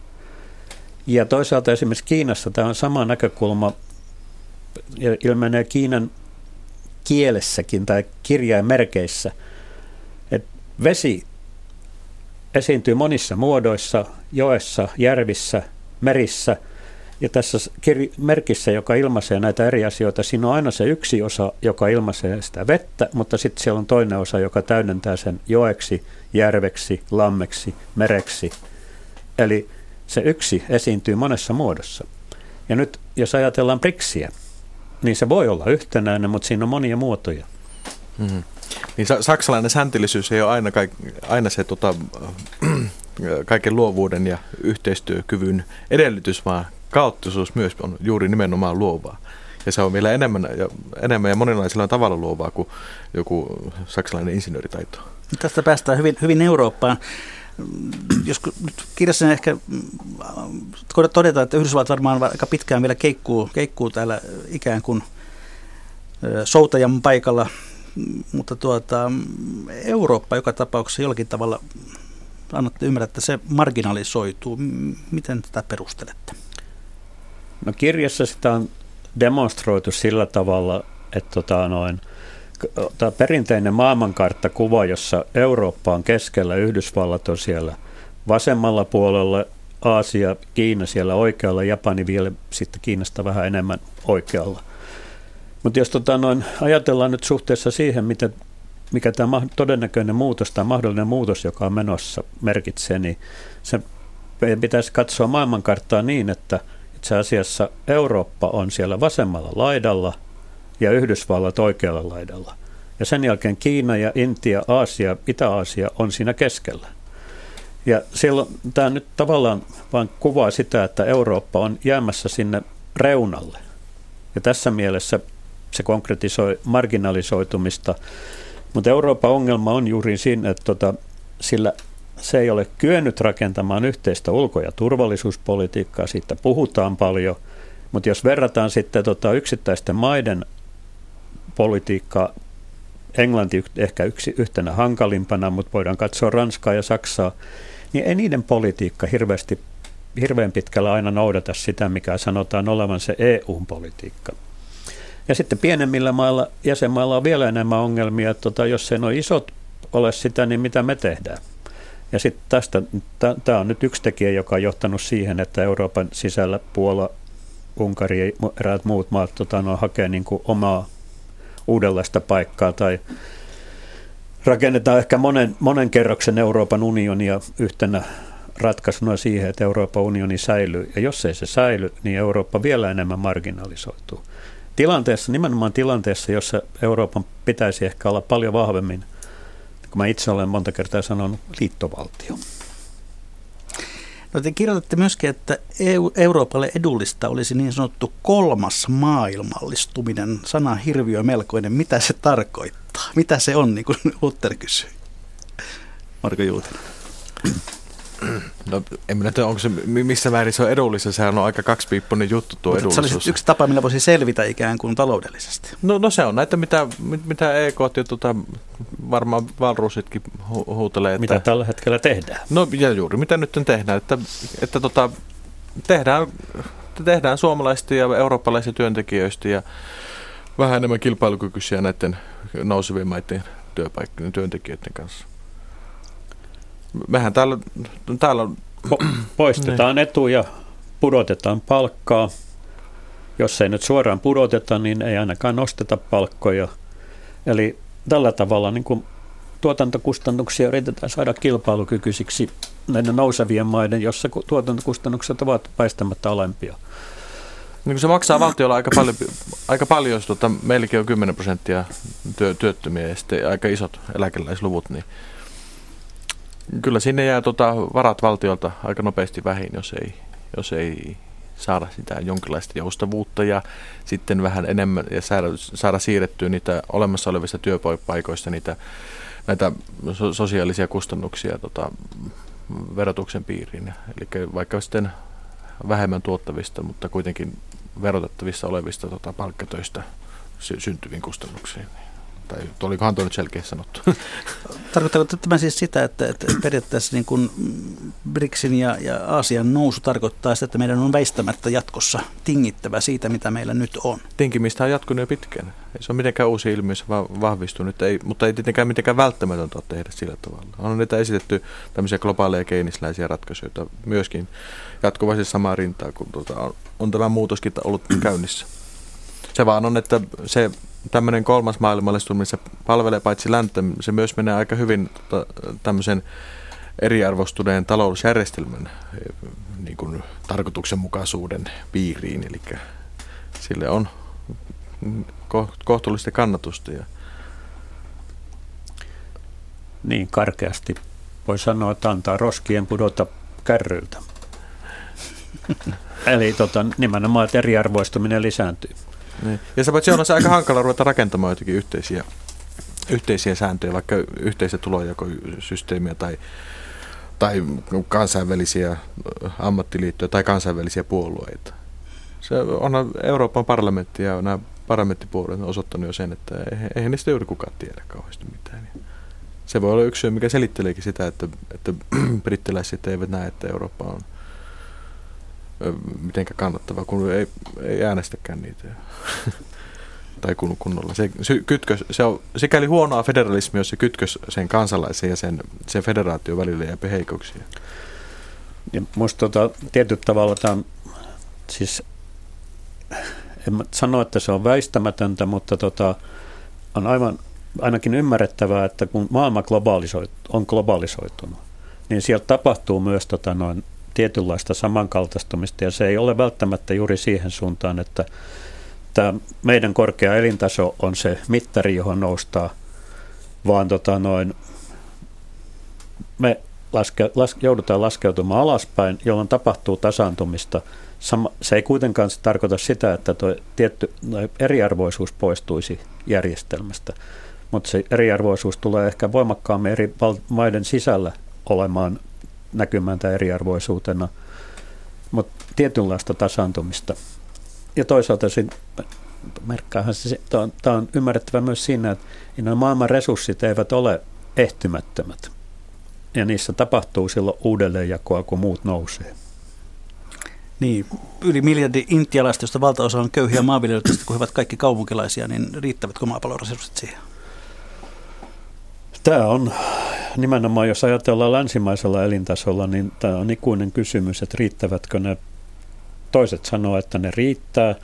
S5: Ja toisaalta esimerkiksi Kiinassa tämä on sama näkökulma, ilmenee Kiinan kielessäkin tai kirjaimerkeissä, että vesi esiintyy monissa muodoissa, joessa, järvissä, merissä. Ja tässä merkissä, joka ilmaisee näitä eri asioita, siinä on aina se yksi osa, joka ilmaisee sitä vettä, mutta sitten siellä on toinen osa, joka täydentää sen joeksi, järveksi, lammeksi, mereksi. Eli se yksi esiintyy monessa muodossa. Ja nyt jos ajatellaan priksiä, niin se voi olla yhtenäinen, mutta siinä on monia muotoja.
S4: Mm-hmm. Niin saksalainen säntillisyys ei ole aina, kaik, aina se tota, kaiken luovuuden ja yhteistyökyvyn edellytys, vaan kaoottisuus myös on juuri nimenomaan luovaa. Ja se on vielä enemmän ja, enemmän ja monenlaisella tavalla luovaa kuin joku saksalainen insinööritaito.
S3: Tästä päästään hyvin, hyvin Eurooppaan. Jos kirjassa ehkä todetaan, että Yhdysvallat varmaan aika pitkään vielä keikkuu, keikkuu täällä ikään kuin soutajan paikalla mutta tuota, Eurooppa joka tapauksessa jollakin tavalla annatte ymmärtää, että se marginalisoituu. Miten tätä perustelette?
S5: No kirjassa sitä on demonstroitu sillä tavalla, että tota noin, tämä perinteinen maailmankarttakuva, jossa Eurooppa on keskellä, Yhdysvallat on siellä vasemmalla puolella, Aasia, Kiina siellä oikealla, Japani vielä sitten Kiinasta vähän enemmän oikealla. Mutta jos tota noin, ajatellaan nyt suhteessa siihen, mitä, mikä tämä todennäköinen muutos tai mahdollinen muutos, joka on menossa, merkitsee, niin se pitäisi katsoa maailmankarttaa niin, että itse asiassa Eurooppa on siellä vasemmalla laidalla ja Yhdysvallat oikealla laidalla. Ja sen jälkeen Kiina ja Intia, Aasia, Itä-Aasia on siinä keskellä. Ja silloin tämä nyt tavallaan vain kuvaa sitä, että Eurooppa on jäämässä sinne reunalle. Ja tässä mielessä se konkretisoi marginalisoitumista. Mutta Euroopan ongelma on juuri siinä, että tota, sillä se ei ole kyennyt rakentamaan yhteistä ulko- ja turvallisuuspolitiikkaa, siitä puhutaan paljon, mutta jos verrataan sitten tota yksittäisten maiden politiikkaa, Englanti ehkä yksi, yhtenä hankalimpana, mutta voidaan katsoa Ranskaa ja Saksaa, niin ei niiden politiikka hirveästi, hirveän pitkällä aina noudata sitä, mikä sanotaan olevan se EU-politiikka. Ja sitten pienemmillä mailla, jäsenmailla on vielä enemmän ongelmia, että tota, jos ei ole isot ole sitä, niin mitä me tehdään? Ja sitten tästä, tämä on nyt yksi tekijä, joka on johtanut siihen, että Euroopan sisällä Puola, Unkari ja eräät muut maat tota, no, hakee niin kuin omaa uudenlaista paikkaa tai rakennetaan ehkä monen, monen kerroksen Euroopan unionia yhtenä ratkaisuna siihen, että Euroopan unioni säilyy. Ja jos ei se säily, niin Eurooppa vielä enemmän marginalisoituu. Tilanteessa, nimenomaan tilanteessa, jossa Euroopan pitäisi ehkä olla paljon vahvemmin, kun mä itse olen monta kertaa sanonut, liittovaltio.
S3: No te kirjoitatte myöskin, että EU, Euroopalle edullista olisi niin sanottu kolmas maailmallistuminen. Sana hirviö melkoinen. Mitä se tarkoittaa? Mitä se on, niin kuin Luther kysyi? Marko Juutinen.
S4: No en minä tiedä, onko se, missä määrin se on edullista. Sehän on aika kaksipiippunen juttu tuo Mutta edullisuus.
S3: Se olisi yksi tapa, millä voisi selvitä ikään kuin taloudellisesti.
S4: No, no se on näitä, mitä, mitä EK ja tuota, varmaan Valruusitkin hu- huutelee. Että,
S5: mitä tällä hetkellä tehdään.
S4: No ja juuri mitä nyt tehdään. Että, että tota, tehdään, tehdään suomalaisista ja eurooppalaisista työntekijöistä ja vähän enemmän kilpailukykyisiä näiden nousevien maiden työpaikkojen työntekijöiden kanssa mehän täällä... täällä
S5: po- poistetaan niin. etuja, pudotetaan palkkaa. Jos ei nyt suoraan pudoteta, niin ei ainakaan nosteta palkkoja. Eli tällä tavalla niin kuin tuotantokustannuksia yritetään saada kilpailukykyisiksi näiden nousevien maiden, jossa tuotantokustannukset ovat väistämättä alempia.
S4: Niin se maksaa valtiolla aika paljon, aika paljon jos tuota, meilläkin on 10 prosenttia työ, työttömiä ja sitten aika isot eläkeläisluvut, niin Kyllä sinne jää tota varat valtiolta aika nopeasti vähin, jos ei, jos ei saada sitä jonkinlaista joustavuutta ja sitten vähän enemmän ja saada, saada siirrettyä niitä olemassa olevista työpaikoista niitä näitä so- sosiaalisia kustannuksia tota, verotuksen piiriin. Eli vaikka sitten vähemmän tuottavista, mutta kuitenkin verotettavissa olevista tota, palkkatöistä sy- syntyviin kustannuksiin. Tai olikohan tuo nyt selkeä sanottu?
S3: Tarkoittaako tämä siis sitä, että, että periaatteessa niin kuin BRICSin ja, ja Aasian nousu tarkoittaa sitä, että meidän on väistämättä jatkossa tingittävä siitä, mitä meillä nyt on?
S4: Tinkimistä on jatkunut jo pitkään. Ei se ole mitenkään uusi ilmiö, se vaan vahvistunut, ei, mutta ei tietenkään mitenkään välttämätöntä tehdä sillä tavalla. On niitä esitetty tämmöisiä globaaleja keinisläisiä ratkaisuja, myöskin jatkuvasti samaa rintaa, kun tuota, on, on tämä muutoskin ollut käynnissä. Se vaan on, että se tämmöinen kolmas maailmallistuminen, se palvelee paitsi länttä, se myös menee aika hyvin tämmöisen eriarvostuneen talousjärjestelmän niin kuin tarkoituksenmukaisuuden piiriin, eli sille on kohtuullista kannatusta. Ja
S5: niin karkeasti voi sanoa, että antaa roskien pudota kärryltä. Eli tota, nimenomaan, että eriarvoistuminen lisääntyy.
S4: Niin. Ja se paitsi on se aika hankala ruveta rakentamaan jotenkin yhteisiä, yhteisiä sääntöjä, vaikka yhteisiä tulonjakosysteemiä tai, tai kansainvälisiä ammattiliittoja tai kansainvälisiä puolueita. Se on Euroopan parlamentti ja nämä parlamenttipuolueet on osoittanut jo sen, että eihän niistä juuri kukaan tiedä kauheasti mitään. Se voi olla yksi syy, mikä selitteleekin sitä, että, että brittiläiset eivät näe, että Eurooppa on – mitenkään kannattava, kun ei, ei äänestäkään niitä. tai kun, kunnolla. Se, se, kytkös, se on sikäli huonoa federalismia, jos se kytkös sen kansalaisen ja sen, sen federaation välillä jää heikoksia.
S5: Ja musta tota, tietyllä tavalla tämä on, siis en mä sano, että se on väistämätöntä, mutta tota, on aivan ainakin ymmärrettävää, että kun maailma globalisoit, on globalisoitunut, niin sieltä tapahtuu myös tota, noin tietynlaista samankaltaistumista ja se ei ole välttämättä juuri siihen suuntaan, että tämä meidän korkea elintaso on se mittari, johon noustaa, vaan tota noin, me laske, las, joudutaan laskeutumaan alaspäin, jolloin tapahtuu tasaantumista. Sama, se ei kuitenkaan tarkoita sitä, että tuo tietty eriarvoisuus poistuisi järjestelmästä, mutta se eriarvoisuus tulee ehkä voimakkaammin eri maiden sisällä olemaan näkymään tai eriarvoisuutena, mutta tietynlaista tasaantumista. Ja toisaalta merkkaahan se, tämä on ymmärrettävä myös siinä, että nämä maailman resurssit eivät ole ehtymättömät. Ja niissä tapahtuu silloin uudelleenjakoa, kun muut nousee.
S3: Niin, yli miljardi intialaista, josta valtaosa on köyhiä maanviljelijöitä, kun he ovat kaikki kaupunkilaisia, niin riittävätkö maapallon resurssit siihen?
S5: Tämä on nimenomaan, jos ajatellaan länsimaisella elintasolla, niin tämä on ikuinen kysymys, että riittävätkö ne. Toiset sanoo, että ne riittää.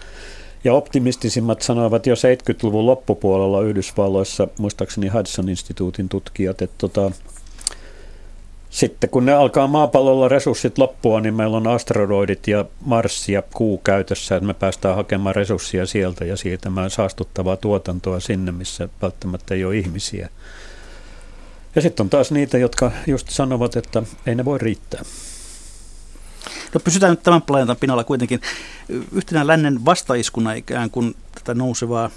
S5: Ja optimistisimmat sanoivat jo 70-luvun loppupuolella Yhdysvalloissa, muistaakseni Hudson-instituutin tutkijat, että tota, sitten kun ne alkaa maapallolla resurssit loppua, niin meillä on asteroidit ja Mars ja Kuu käytössä, että me päästään hakemaan resursseja sieltä ja siirtämään saastuttavaa tuotantoa sinne, missä välttämättä ei ole ihmisiä. Ja sitten on taas niitä, jotka just sanovat, että ei ne voi riittää.
S3: No pysytään nyt tämän planeetan pinnalla kuitenkin. Yhtenä lännen vastaiskuna ikään kuin tätä nousevaa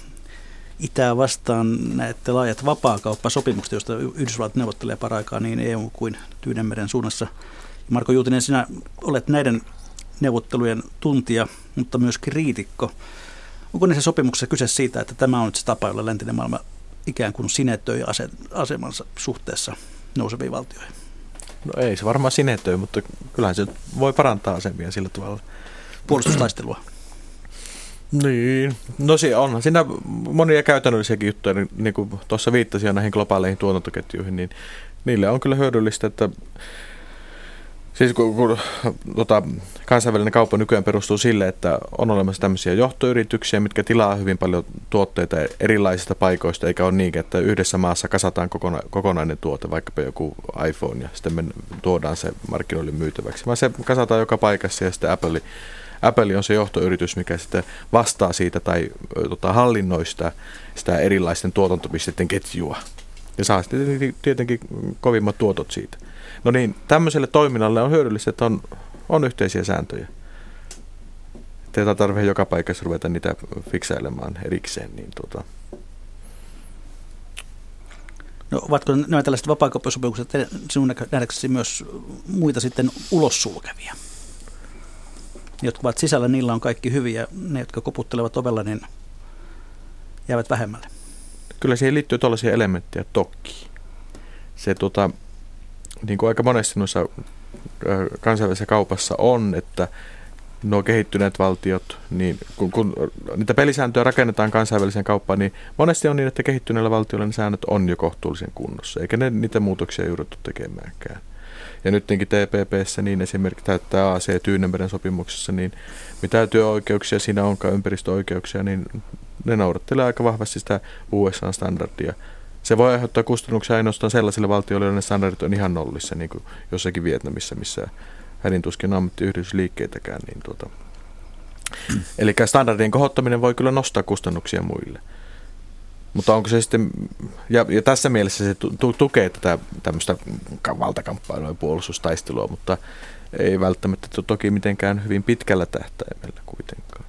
S3: itää vastaan näette laajat vapaakauppasopimukset, joista Yhdysvallat neuvottelee paraikaa niin EU kuin Tyynemeren suunnassa. Marko Juutinen, sinä olet näiden neuvottelujen tuntija, mutta myös kriitikko. Onko niissä sopimuksissa kyse siitä, että tämä on se tapa, jolla läntinen maailma ikään kuin sinetöi asemansa suhteessa nouseviin valtioihin?
S4: No ei se varmaan sinetöi, mutta kyllähän se voi parantaa asemia sillä tavalla.
S3: Puolustustaistelua.
S4: Niin, no se on. Siinä monia käytännöllisiäkin juttuja, niin, niin kuin tuossa viittasin näihin globaaleihin tuotantoketjuihin, niin niille on kyllä hyödyllistä, että Siis kun, kun tota, kansainvälinen kauppa nykyään perustuu sille, että on olemassa tämmöisiä johtoyrityksiä, mitkä tilaa hyvin paljon tuotteita erilaisista paikoista, eikä ole niin, että yhdessä maassa kasataan kokona, kokonainen tuote, vaikkapa joku iPhone, ja sitten me tuodaan se markkinoille myytäväksi, vaan se kasataan joka paikassa, ja sitten Apple, Apple on se johtoyritys, mikä sitten vastaa siitä tai tota, hallinnoi sitä, sitä erilaisten tuotantopisteiden ketjua. Ja saa sitten tietenkin kovimmat tuotot siitä. No niin, tämmöiselle toiminnalle on hyödyllistä, että on, on yhteisiä sääntöjä. Ei tarvitse joka paikassa ruveta niitä fiksailemaan erikseen. Niin tota.
S3: No ovatko nämä tällaiset vapaakauppasopimukset sinun nähdäksesi myös muita sitten ulos sulkevia? Jotka ovat sisällä, niillä on kaikki hyviä. Ne, jotka koputtelevat ovella, niin jäävät vähemmälle.
S4: Kyllä siihen liittyy tällaisia elementtejä toki. Se tota, niin kuin aika monesti noissa kansainvälisessä kaupassa on, että nuo kehittyneet valtiot, niin kun, kun niitä pelisääntöjä rakennetaan kansainväliseen kauppaan, niin monesti on niin, että kehittyneillä valtioilla ne säännöt on jo kohtuullisen kunnossa, eikä ne niitä muutoksia jouduttu tekemäänkään. Ja nytkin TPPssä niin esimerkiksi täyttää AC Tyynemeren sopimuksessa, niin mitä työoikeuksia siinä onkaan, ympäristöoikeuksia, niin ne noudattelee aika vahvasti sitä USA-standardia se voi aiheuttaa kustannuksia ainoastaan sellaisille valtioille, joiden standardit on ihan nollissa, niin kuin jossakin Vietnamissa, missä hädin tuskin ammattiyhdysliikkeitäkään. Niin tuota. Eli standardien kohottaminen voi kyllä nostaa kustannuksia muille. Mutta onko se sitten, ja, ja tässä mielessä se tu, tukee tätä tämmöistä valtakamppailua ja puolustustaistelua, mutta ei välttämättä toki mitenkään hyvin pitkällä tähtäimellä kuitenkaan.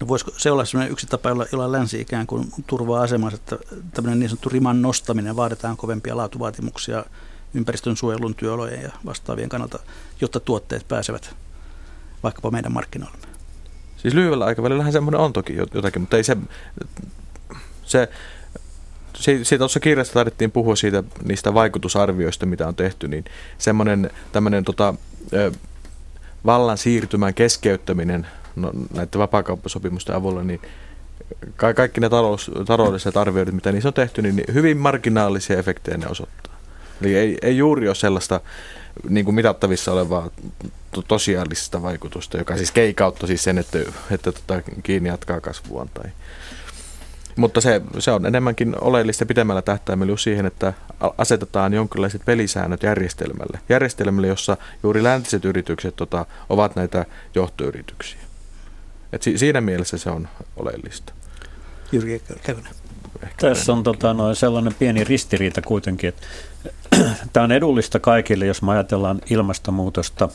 S3: No voisiko se olla sellainen yksi tapa, jolla, jolla länsi ikään kuin turvaa asemansa, että tämmöinen niin sanottu riman nostaminen, vaaditaan kovempia laatuvaatimuksia ympäristön suojelun, työolojen ja vastaavien kannalta, jotta tuotteet pääsevät vaikkapa meidän markkinoille.
S4: Siis lyhyellä aikavälillähän semmoinen on toki jotakin, mutta ei se, se siitä tuossa kirjassa taidettiin puhua siitä, niistä vaikutusarvioista, mitä on tehty, niin semmoinen tämmöinen tota, vallan siirtymän keskeyttäminen no, näiden vapaakauppasopimusten avulla, niin ka- kaikki ne talous, taloudelliset arvioidut, mitä niissä on tehty, niin hyvin marginaalisia efektejä ne osoittaa. Eli ei, ei juuri ole sellaista niin kuin mitattavissa olevaa to- tosiaalista vaikutusta, joka siis keikautta siis sen, että, että tota, Kiinni jatkaa kasvuaan tai mutta se, se on enemmänkin oleellista pitemmällä tähtäimellä siihen, että asetetaan jonkinlaiset pelisäännöt järjestelmälle. Järjestelmälle, jossa juuri läntiset yritykset tota, ovat näitä johtoyrityksiä. Et si- siinä mielessä se on oleellista.
S3: Jyrki Käkynen.
S5: Tässä on tota, noin sellainen pieni ristiriita kuitenkin, että tämä on edullista kaikille, jos me ajatellaan ilmastonmuutosta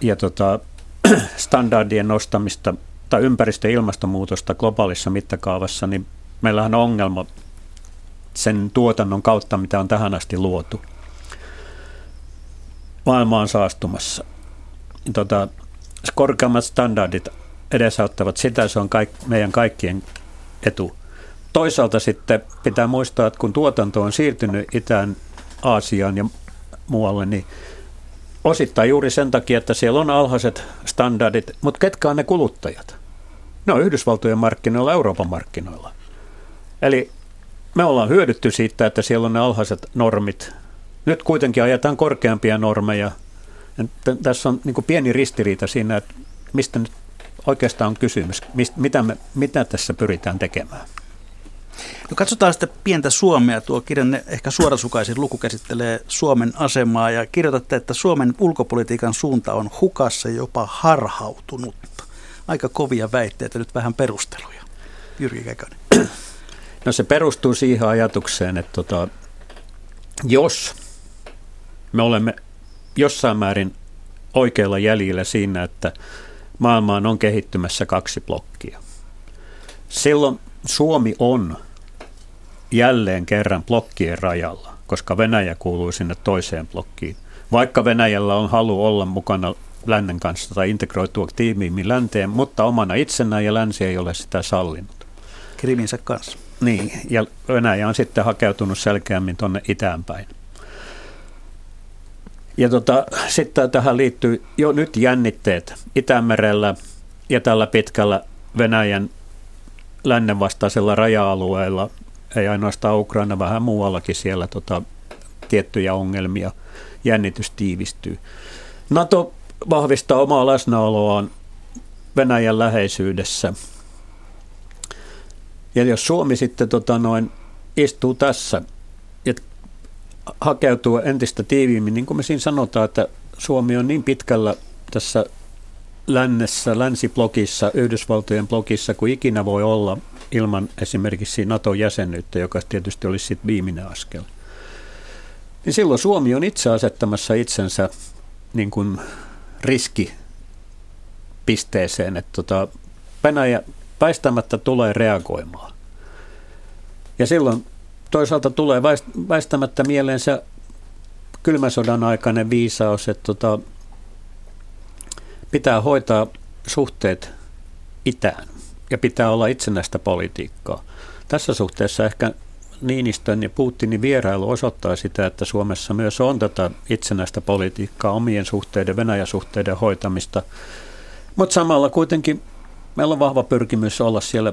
S5: ja tota, standardien nostamista tai ympäristö- ja ilmastonmuutosta globaalissa mittakaavassa, niin meillähän on ongelma sen tuotannon kautta, mitä on tähän asti luotu. Maailma on saastumassa. Tota, korkeammat standardit edesauttavat sitä, se on kaik, meidän kaikkien etu. Toisaalta sitten pitää muistaa, että kun tuotanto on siirtynyt Itään, Aasiaan ja muualle, niin osittain juuri sen takia, että siellä on alhaiset standardit, mutta ketkä on ne kuluttajat? Ne Yhdysvaltojen markkinoilla, Euroopan markkinoilla. Eli me ollaan hyödytty siitä, että siellä on ne alhaiset normit. Nyt kuitenkin ajetaan korkeampia normeja. Tässä on niin pieni ristiriita siinä, että mistä nyt oikeastaan on kysymys? Mitä, me, mitä tässä pyritään tekemään?
S3: No katsotaan sitten pientä Suomea. Tuo kirjan ehkä suorasukaisin luku käsittelee Suomen asemaa ja kirjoitatte, että Suomen ulkopolitiikan suunta on hukassa jopa harhautunut. Aika kovia väitteitä, nyt vähän perusteluja. Jyrki Käkönen.
S5: No se perustuu siihen ajatukseen, että tota, jos me olemme jossain määrin oikealla jäljellä siinä, että maailmaan on kehittymässä kaksi blokkia. Silloin Suomi on jälleen kerran blokkien rajalla, koska Venäjä kuuluu sinne toiseen blokkiin. Vaikka Venäjällä on halu olla mukana lännen kanssa tai integroitua tiimiimmin länteen, mutta omana itsenään ja länsi ei ole sitä sallinut.
S3: Kriminsä kanssa.
S5: Niin, ja Venäjä on sitten hakeutunut selkeämmin tuonne itään päin. Ja tota, sitten tähän liittyy jo nyt jännitteet Itämerellä ja tällä pitkällä Venäjän lännen vastaisella raja-alueella, ei ainoastaan Ukraina, vähän muuallakin siellä tota, tiettyjä ongelmia, jännitys tiivistyy. NATO vahvistaa omaa läsnäoloaan Venäjän läheisyydessä. Ja jos Suomi sitten tota noin, istuu tässä hakeutuu entistä tiiviimmin, niin kuin me siinä sanotaan, että Suomi on niin pitkällä tässä lännessä, länsiblokissa, Yhdysvaltojen blokissa kuin ikinä voi olla ilman esimerkiksi NATO-jäsenyyttä, joka tietysti olisi sitten viimeinen askel. Niin silloin Suomi on itse asettamassa itsensä niin kuin riskipisteeseen, että tota, Venäjä väistämättä tulee reagoimaan. Ja silloin toisaalta tulee väistämättä mieleen se kylmän sodan aikainen viisaus, että tota, pitää hoitaa suhteet itään ja pitää olla itsenäistä politiikkaa. Tässä suhteessa ehkä Niinistön ja Putinin vierailu osoittaa sitä, että Suomessa myös on tätä itsenäistä politiikkaa, omien suhteiden, Venäjä-suhteiden hoitamista. Mutta samalla kuitenkin meillä on vahva pyrkimys olla siellä,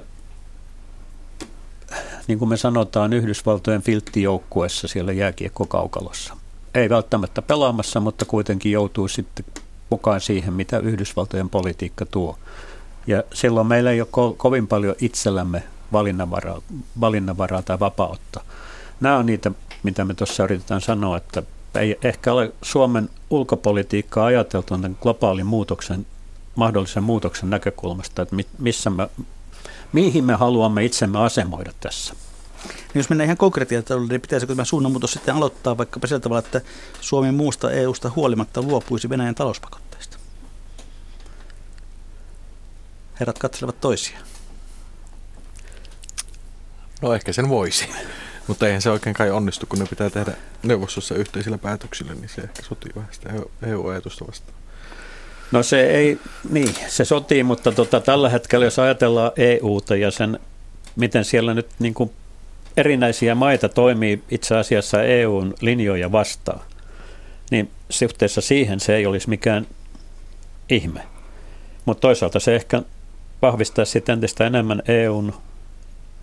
S5: niin kuin me sanotaan, Yhdysvaltojen filttijoukkuessa siellä jääkiekkokaukalossa. Ei välttämättä pelaamassa, mutta kuitenkin joutuu sitten mukaan siihen, mitä Yhdysvaltojen politiikka tuo. Ja silloin meillä ei ole ko- kovin paljon itsellämme valinnanvaraa, valinnanvaraa tai vapautta. Nämä on niitä, mitä me tuossa yritetään sanoa, että ei ehkä ole Suomen ulkopolitiikkaa ajateltu tämän globaalin muutoksen, mahdollisen muutoksen näkökulmasta, että missä me, mihin me haluamme itsemme asemoida tässä.
S3: Niin jos mennään ihan konkreettisesti, niin pitäisikö tämä suunnanmuutos sitten aloittaa vaikkapa sillä tavalla, että Suomi muusta EU-sta huolimatta luopuisi Venäjän talouspakotteista? Herrat katselevat toisiaan.
S4: No ehkä sen voisi. Mutta eihän se oikein kai onnistu, kun ne pitää tehdä neuvostossa yhteisillä päätöksillä, niin se ehkä sotii vähän sitä EU-ajatusta vastaan.
S5: No se ei, niin, se sotii, mutta tota, tällä hetkellä jos ajatellaan EUta ja sen, miten siellä nyt niin kuin erinäisiä maita toimii itse asiassa EUn linjoja vastaan, niin suhteessa siihen se ei olisi mikään ihme. Mutta toisaalta se ehkä vahvistaisi sitten entistä enemmän EUn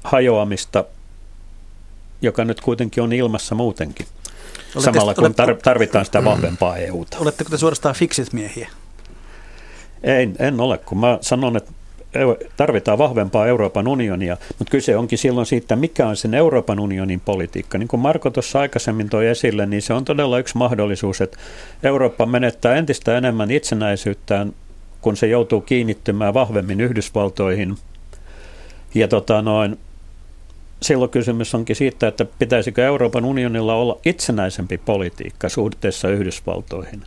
S5: hajoamista, joka nyt kuitenkin on ilmassa muutenkin. Olette, Samalla kun tarvitaan sitä vahvempaa EUta.
S3: Oletteko te suorastaan fiksit miehiä?
S5: Ei, en ole, kun mä sanon, että tarvitaan vahvempaa Euroopan unionia, mutta kyse onkin silloin siitä, mikä on sen Euroopan unionin politiikka. Niin kuin Marko tuossa aikaisemmin toi esille, niin se on todella yksi mahdollisuus, että Eurooppa menettää entistä enemmän itsenäisyyttään, kun se joutuu kiinnittymään vahvemmin Yhdysvaltoihin. Ja tota noin, silloin kysymys onkin siitä, että pitäisikö Euroopan unionilla olla itsenäisempi politiikka suhteessa Yhdysvaltoihin.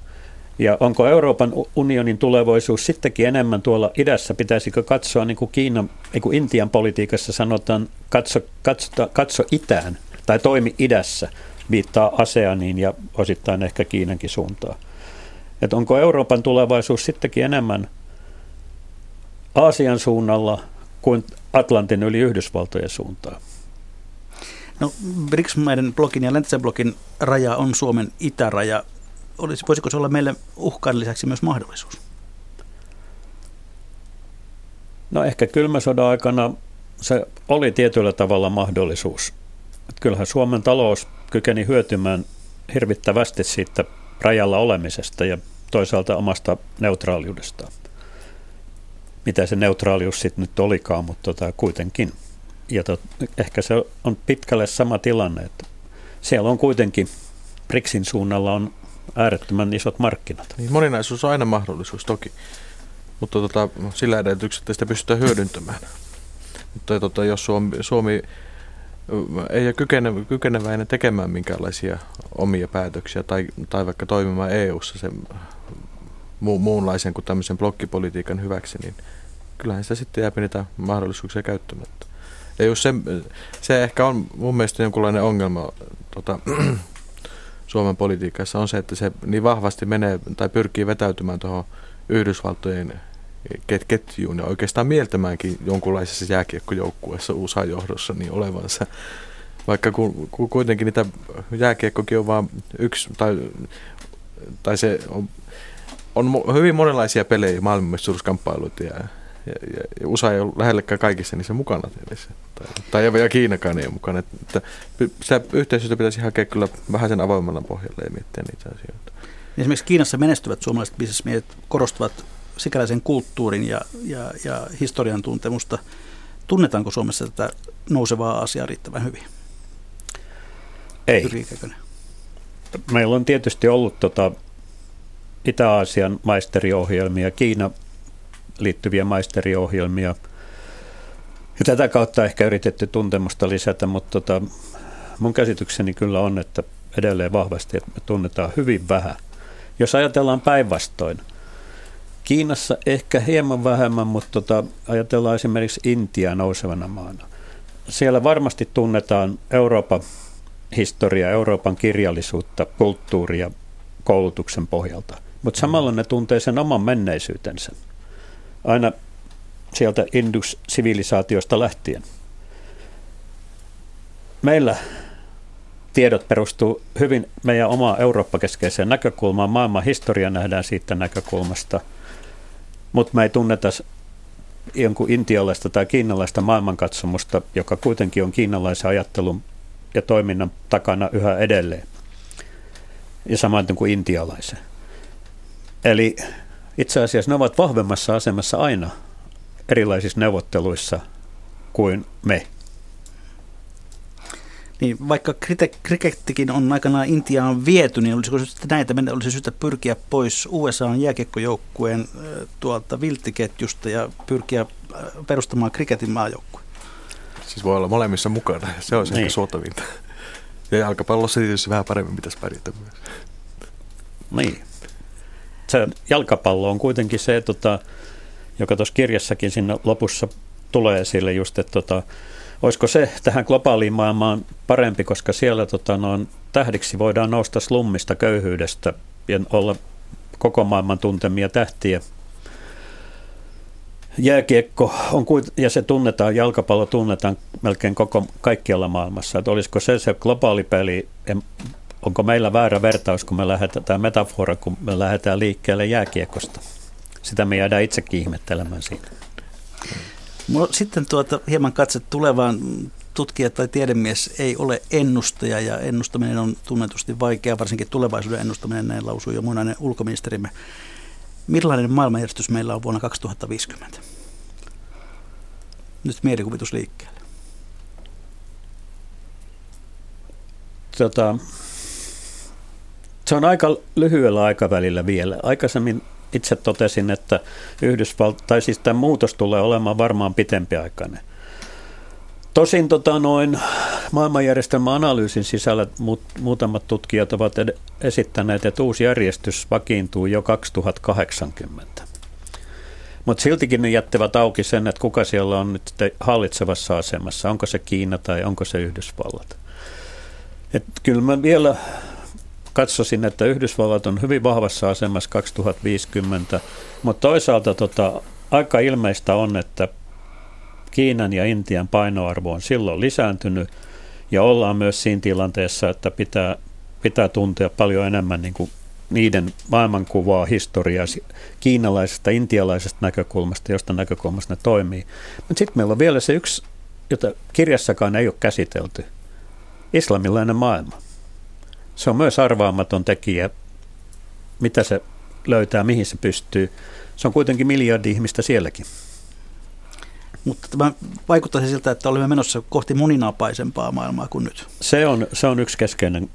S5: Ja onko Euroopan unionin tulevaisuus sittenkin enemmän tuolla idässä? Pitäisikö katsoa, niin kuin Kiinan, niin kuin Intian politiikassa sanotaan, katso, katso, katso itään tai toimi idässä, viittaa ASEANiin ja osittain ehkä Kiinankin suuntaan. Että onko Euroopan tulevaisuus sittenkin enemmän Aasian suunnalla kuin Atlantin yli Yhdysvaltojen suuntaan?
S3: No BRICS-maiden ja läntisen raja on Suomen itäraja. Olisi, voisiko se olla meille uhkan lisäksi myös mahdollisuus?
S5: No ehkä kylmäsodan aikana se oli tietyllä tavalla mahdollisuus. Että kyllähän Suomen talous kykeni hyötymään hirvittävästi siitä rajalla olemisesta ja toisaalta omasta neutraaliudestaan. mitä se neutraalius sitten nyt olikaan, mutta tota, kuitenkin. Ja tot, ehkä se on pitkälle sama tilanne, että siellä on kuitenkin BRICSin suunnalla on äärettömän isot markkinat.
S4: Niin, moninaisuus on aina mahdollisuus toki, mutta tota, sillä edellytyksellä sitä pystytään hyödyntämään. Mutta tota, jos Suomi, Suomi ei ole kykene, kykeneväinen tekemään minkäänlaisia omia päätöksiä tai, tai vaikka toimimaan EU-ssa sen mu, muunlaisen kuin tämmöisen blokkipolitiikan hyväksi, niin kyllähän sitä sitten jää niitä mahdollisuuksia käyttämättä. Ja just se, se ehkä on mun mielestä jonkunlainen ongelma tota, Suomen politiikassa on se, että se niin vahvasti menee tai pyrkii vetäytymään tuohon Yhdysvaltojen ketjuun ja oikeastaan mieltämäänkin jonkunlaisessa jääkiekkojoukkueessa USA johdossa niin olevansa. Vaikka ku, ku, kuitenkin niitä jääkiekkokin on vain yksi, tai, tai se on, on hyvin monenlaisia pelejä, maailmanmestaruuskamppailuita ja, ja, ja, ja USA ei ole lähellekään kaikissa niissä mukana tietysti. Tai, tai ja Kiinakaan ei ole mukana. Että, sitä yhteistyötä pitäisi hakea kyllä vähän sen avoimella pohjalle ja miettiä niitä asioita.
S3: Esimerkiksi Kiinassa menestyvät suomalaiset bisnesmiehet korostavat sikäläisen kulttuurin ja, ja, ja historian tuntemusta. Tunnetaanko Suomessa tätä nousevaa asiaa riittävän hyvin?
S5: Ei. Meillä on tietysti ollut tota Itä-Aasian maisteriohjelmia, Kiina liittyviä maisteriohjelmia. Ja tätä kautta ehkä yritetty tuntemusta lisätä, mutta tota, mun käsitykseni kyllä on, että edelleen vahvasti, että me tunnetaan hyvin vähän. Jos ajatellaan päinvastoin – Kiinassa ehkä hieman vähemmän, mutta tota, ajatellaan esimerkiksi Intia nousevana maana. Siellä varmasti tunnetaan Euroopan historiaa, Euroopan kirjallisuutta, kulttuuria koulutuksen pohjalta. Mutta samalla ne tuntee sen oman menneisyytensä. Aina sieltä Indus-sivilisaatiosta lähtien. Meillä tiedot perustuu hyvin meidän omaan Eurooppa-keskeiseen näkökulmaan. Maailman historia nähdään siitä näkökulmasta – mutta me ei tunneta jonkun intialaista tai kiinalaista maailmankatsomusta, joka kuitenkin on kiinalaisen ajattelun ja toiminnan takana yhä edelleen. Ja samoin kuin intialaisen. Eli itse asiassa ne ovat vahvemmassa asemassa aina erilaisissa neuvotteluissa kuin me.
S3: Niin, vaikka krikettikin on aikanaan Intiaan viety, niin olisiko sitten näitä meidän olisi syytä pyrkiä pois USAn jääkiekkojoukkueen tuolta vilttiketjusta ja pyrkiä perustamaan kriketin maajoukkue?
S4: Siis voi olla molemmissa mukana, se olisi niin. ehkä suotavinta. Ja jalkapallossa tietysti vähän paremmin pitäisi pärjätä myös.
S5: Niin. Se jalkapallo on kuitenkin se, tota, joka tuossa kirjassakin siinä lopussa tulee esille just, että tota, Olisiko se tähän globaaliin maailmaan parempi, koska siellä tota, noin, tähdiksi voidaan nousta slummista, köyhyydestä ja olla koko maailman tuntemia tähtiä. Jääkiekko on, ja se tunnetaan, jalkapallo tunnetaan melkein koko, kaikkialla maailmassa. Että olisiko se se globaali peli, onko meillä väärä vertaus, kun me lähdetään, tämä metafora, kun me lähdetään liikkeelle jääkiekosta. Sitä me jäädään itsekin ihmettelemään siitä.
S3: Mulla sitten tuota, hieman katse tulevaan tutkija tai tiedemies ei ole ennustaja ja ennustaminen on tunnetusti vaikea, varsinkin tulevaisuuden ennustaminen, näin lausuu jo muinainen ulkoministerimme. Millainen maailmanjärjestys meillä on vuonna 2050? Nyt mielikuvitus liikkeelle.
S5: Tota, se on aika lyhyellä aikavälillä vielä. Aikaisemmin itse totesin, että Yhdysvalt, tai siis tämä muutos tulee olemaan varmaan pitempiaikainen. Tosin tota noin, maailmanjärjestelmän analyysin sisällä muut, muutamat tutkijat ovat ed- esittäneet, että uusi järjestys vakiintuu jo 2080. Mutta siltikin ne jättävät auki sen, että kuka siellä on nyt hallitsevassa asemassa. Onko se Kiina tai onko se Yhdysvallat. Et kyllä mä vielä katsoisin, että Yhdysvallat on hyvin vahvassa asemassa 2050, mutta toisaalta tota, aika ilmeistä on, että Kiinan ja Intian painoarvo on silloin lisääntynyt ja ollaan myös siinä tilanteessa, että pitää, pitää tuntea paljon enemmän niin kuin niiden maailmankuvaa, historiaa kiinalaisesta, intialaisesta näkökulmasta, josta näkökulmasta ne toimii. Mutta sitten meillä on vielä se yksi, jota kirjassakaan ei ole käsitelty, islamilainen maailma. Se on myös arvaamaton tekijä, mitä se löytää, mihin se pystyy. Se on kuitenkin miljardi ihmistä sielläkin.
S3: Mutta tämä vaikuttaisi siltä, että olemme menossa kohti moninapaisempaa maailmaa kuin nyt.
S5: Se on, se on yksi keskeinen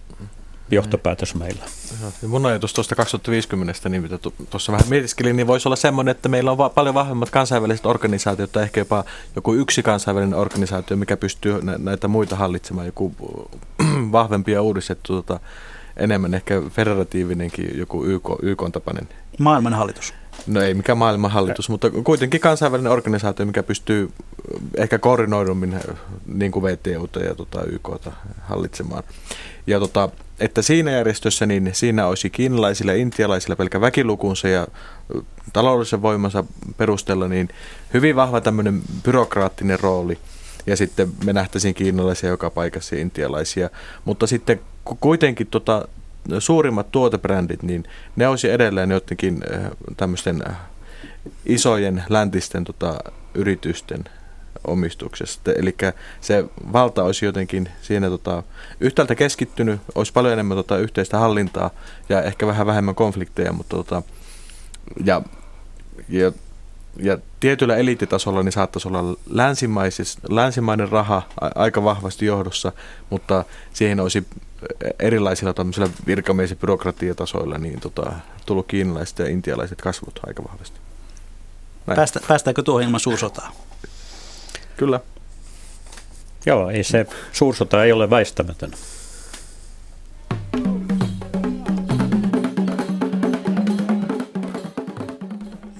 S5: johtopäätös meillä.
S4: Ja mun ajatus tuosta 2050, niin mitä tuossa vähän mietiskelin, niin voisi olla semmoinen, että meillä on va- paljon vahvemmat kansainväliset organisaatiot, tai ehkä jopa joku yksi kansainvälinen organisaatio, mikä pystyy näitä muita hallitsemaan, joku vahvempi ja uudistettu, tota, enemmän ehkä federatiivinenkin, joku YK, YK-tapainen.
S3: Maailman hallitus.
S4: No ei mikään maailmanhallitus, mutta kuitenkin kansainvälinen organisaatio, mikä pystyy ehkä koordinoidummin niin kuin VTUta ja tota, YKta hallitsemaan. Ja tota, että siinä järjestössä niin siinä olisi kiinalaisilla ja intialaisilla pelkä väkilukunsa ja taloudellisen voimansa perusteella niin hyvin vahva tämmöinen byrokraattinen rooli. Ja sitten me nähtäisiin kiinalaisia joka paikassa ja intialaisia. Mutta sitten kuitenkin tota, suurimmat tuotebrändit, niin ne olisi edelleen jotenkin tämmöisten isojen läntisten tota, yritysten omistuksesta. Eli se valta olisi jotenkin siinä tota, yhtäältä keskittynyt, olisi paljon enemmän tota, yhteistä hallintaa ja ehkä vähän vähemmän konflikteja, mutta tota, ja, ja, ja tietyllä eliittitasolla niin saattaisi olla länsimainen raha aika vahvasti johdossa, mutta siihen olisi erilaisilla tämmöisillä virkamies- ja byrokratiatasoilla niin tota, tullut kiinalaiset ja intialaiset kasvot aika vahvasti.
S3: Päästä, päästäänkö tuohon ilman suursotaa?
S4: Kyllä.
S5: Joo, ei se suursota ei ole väistämätön.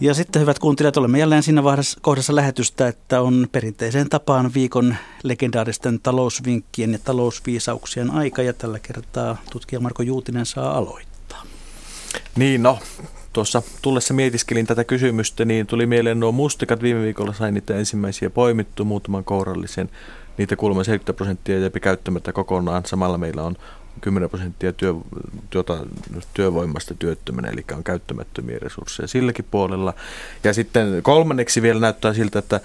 S3: Ja sitten hyvät kuuntelijat, olemme jälleen siinä kohdassa lähetystä, että on perinteiseen tapaan viikon legendaaristen talousvinkkien ja talousviisauksien aika ja tällä kertaa tutkija Marko Juutinen saa aloittaa.
S4: Niin no, tuossa tullessa mietiskelin tätä kysymystä, niin tuli mieleen nuo mustikat. Viime viikolla sain niitä ensimmäisiä poimittu, muutaman kourallisen. Niitä kuulemma 70 prosenttia jäpi käyttämättä kokonaan. Samalla meillä on 10 prosenttia työ, tuota, työvoimasta työttömänä, eli on käyttämättömiä resursseja silläkin puolella. Ja sitten kolmanneksi vielä näyttää siltä, että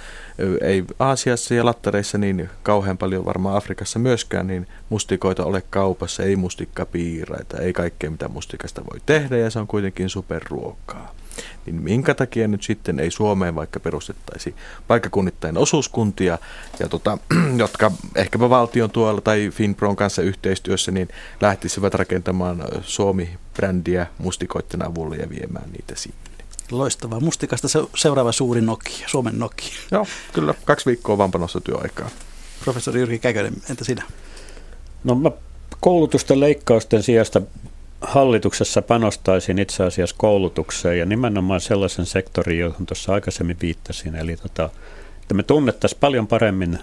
S4: ei Aasiassa ja lattareissa niin kauhean paljon varmaan Afrikassa myöskään, niin mustikoita ole kaupassa, ei mustikkapiiraita, ei kaikkea mitä mustikasta voi tehdä ja se on kuitenkin superruokaa niin minkä takia nyt sitten ei Suomeen vaikka perustettaisi paikkakunnittain osuuskuntia, ja tota, jotka ehkäpä valtion tuolla tai Finpron kanssa yhteistyössä niin lähtisivät rakentamaan Suomi-brändiä mustikoitten avulla ja viemään niitä sinne.
S3: Loistavaa. Mustikasta seuraava suuri Nokia, Suomen Nokia.
S4: Joo, kyllä. Kaksi viikkoa vampanossa työaikaa.
S3: Professori Jyrki Käkönen, entä sinä?
S5: No mä koulutusten leikkausten sijasta hallituksessa panostaisin itse asiassa koulutukseen ja nimenomaan sellaisen sektorin, johon tuossa aikaisemmin viittasin. Eli tota, että me tunnettaisiin paljon paremmin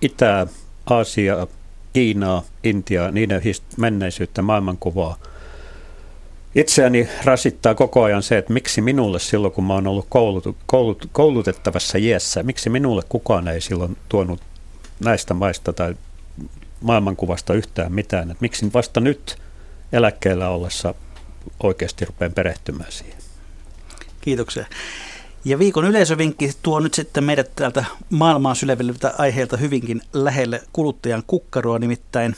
S5: Itä, Aasia, Kiinaa, Intiaa, niiden menneisyyttä, maailmankuvaa. Itseäni rasittaa koko ajan se, että miksi minulle silloin, kun mä oon ollut koulut, koulut, koulutettavassa iässä, miksi minulle kukaan ei silloin tuonut näistä maista tai maailmankuvasta yhtään mitään. Että miksi vasta nyt – eläkkeellä ollessa oikeasti rupean perehtymään siihen.
S3: Kiitoksia. Ja viikon yleisövinkki tuo nyt sitten meidät täältä maailmaa syleviltä aiheelta hyvinkin lähelle kuluttajan kukkaroa, nimittäin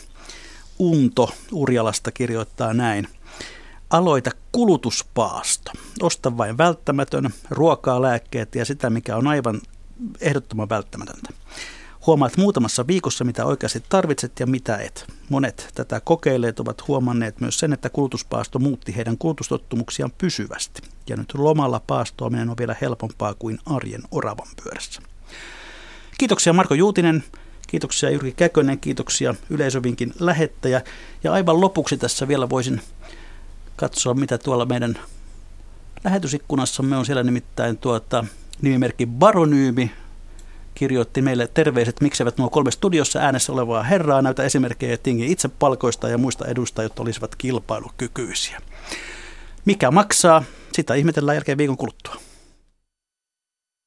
S3: Unto Urjalasta kirjoittaa näin. Aloita kulutuspaasto. Osta vain välttämätön, ruokaa, lääkkeet ja sitä, mikä on aivan ehdottoman välttämätöntä. Huomaat muutamassa viikossa, mitä oikeasti tarvitset ja mitä et. Monet tätä kokeilleet ovat huomanneet myös sen, että kulutuspaasto muutti heidän kulutustottumuksiaan pysyvästi. Ja nyt lomalla paastoaminen on vielä helpompaa kuin arjen oravan pyörässä. Kiitoksia Marko Juutinen, kiitoksia Jyrki Käkönen, kiitoksia yleisövinkin lähettäjä. Ja aivan lopuksi tässä vielä voisin katsoa, mitä tuolla meidän lähetysikkunassamme on siellä nimittäin tuota, nimimerkki Baronyymi, kirjoitti meille terveiset, miksevät nuo kolme studiossa äänessä olevaa herraa näytä esimerkkejä tingi itse palkoista ja muista edusta, jotta olisivat kilpailukykyisiä. Mikä maksaa? Sitä ihmetellään jälkeen viikon kuluttua.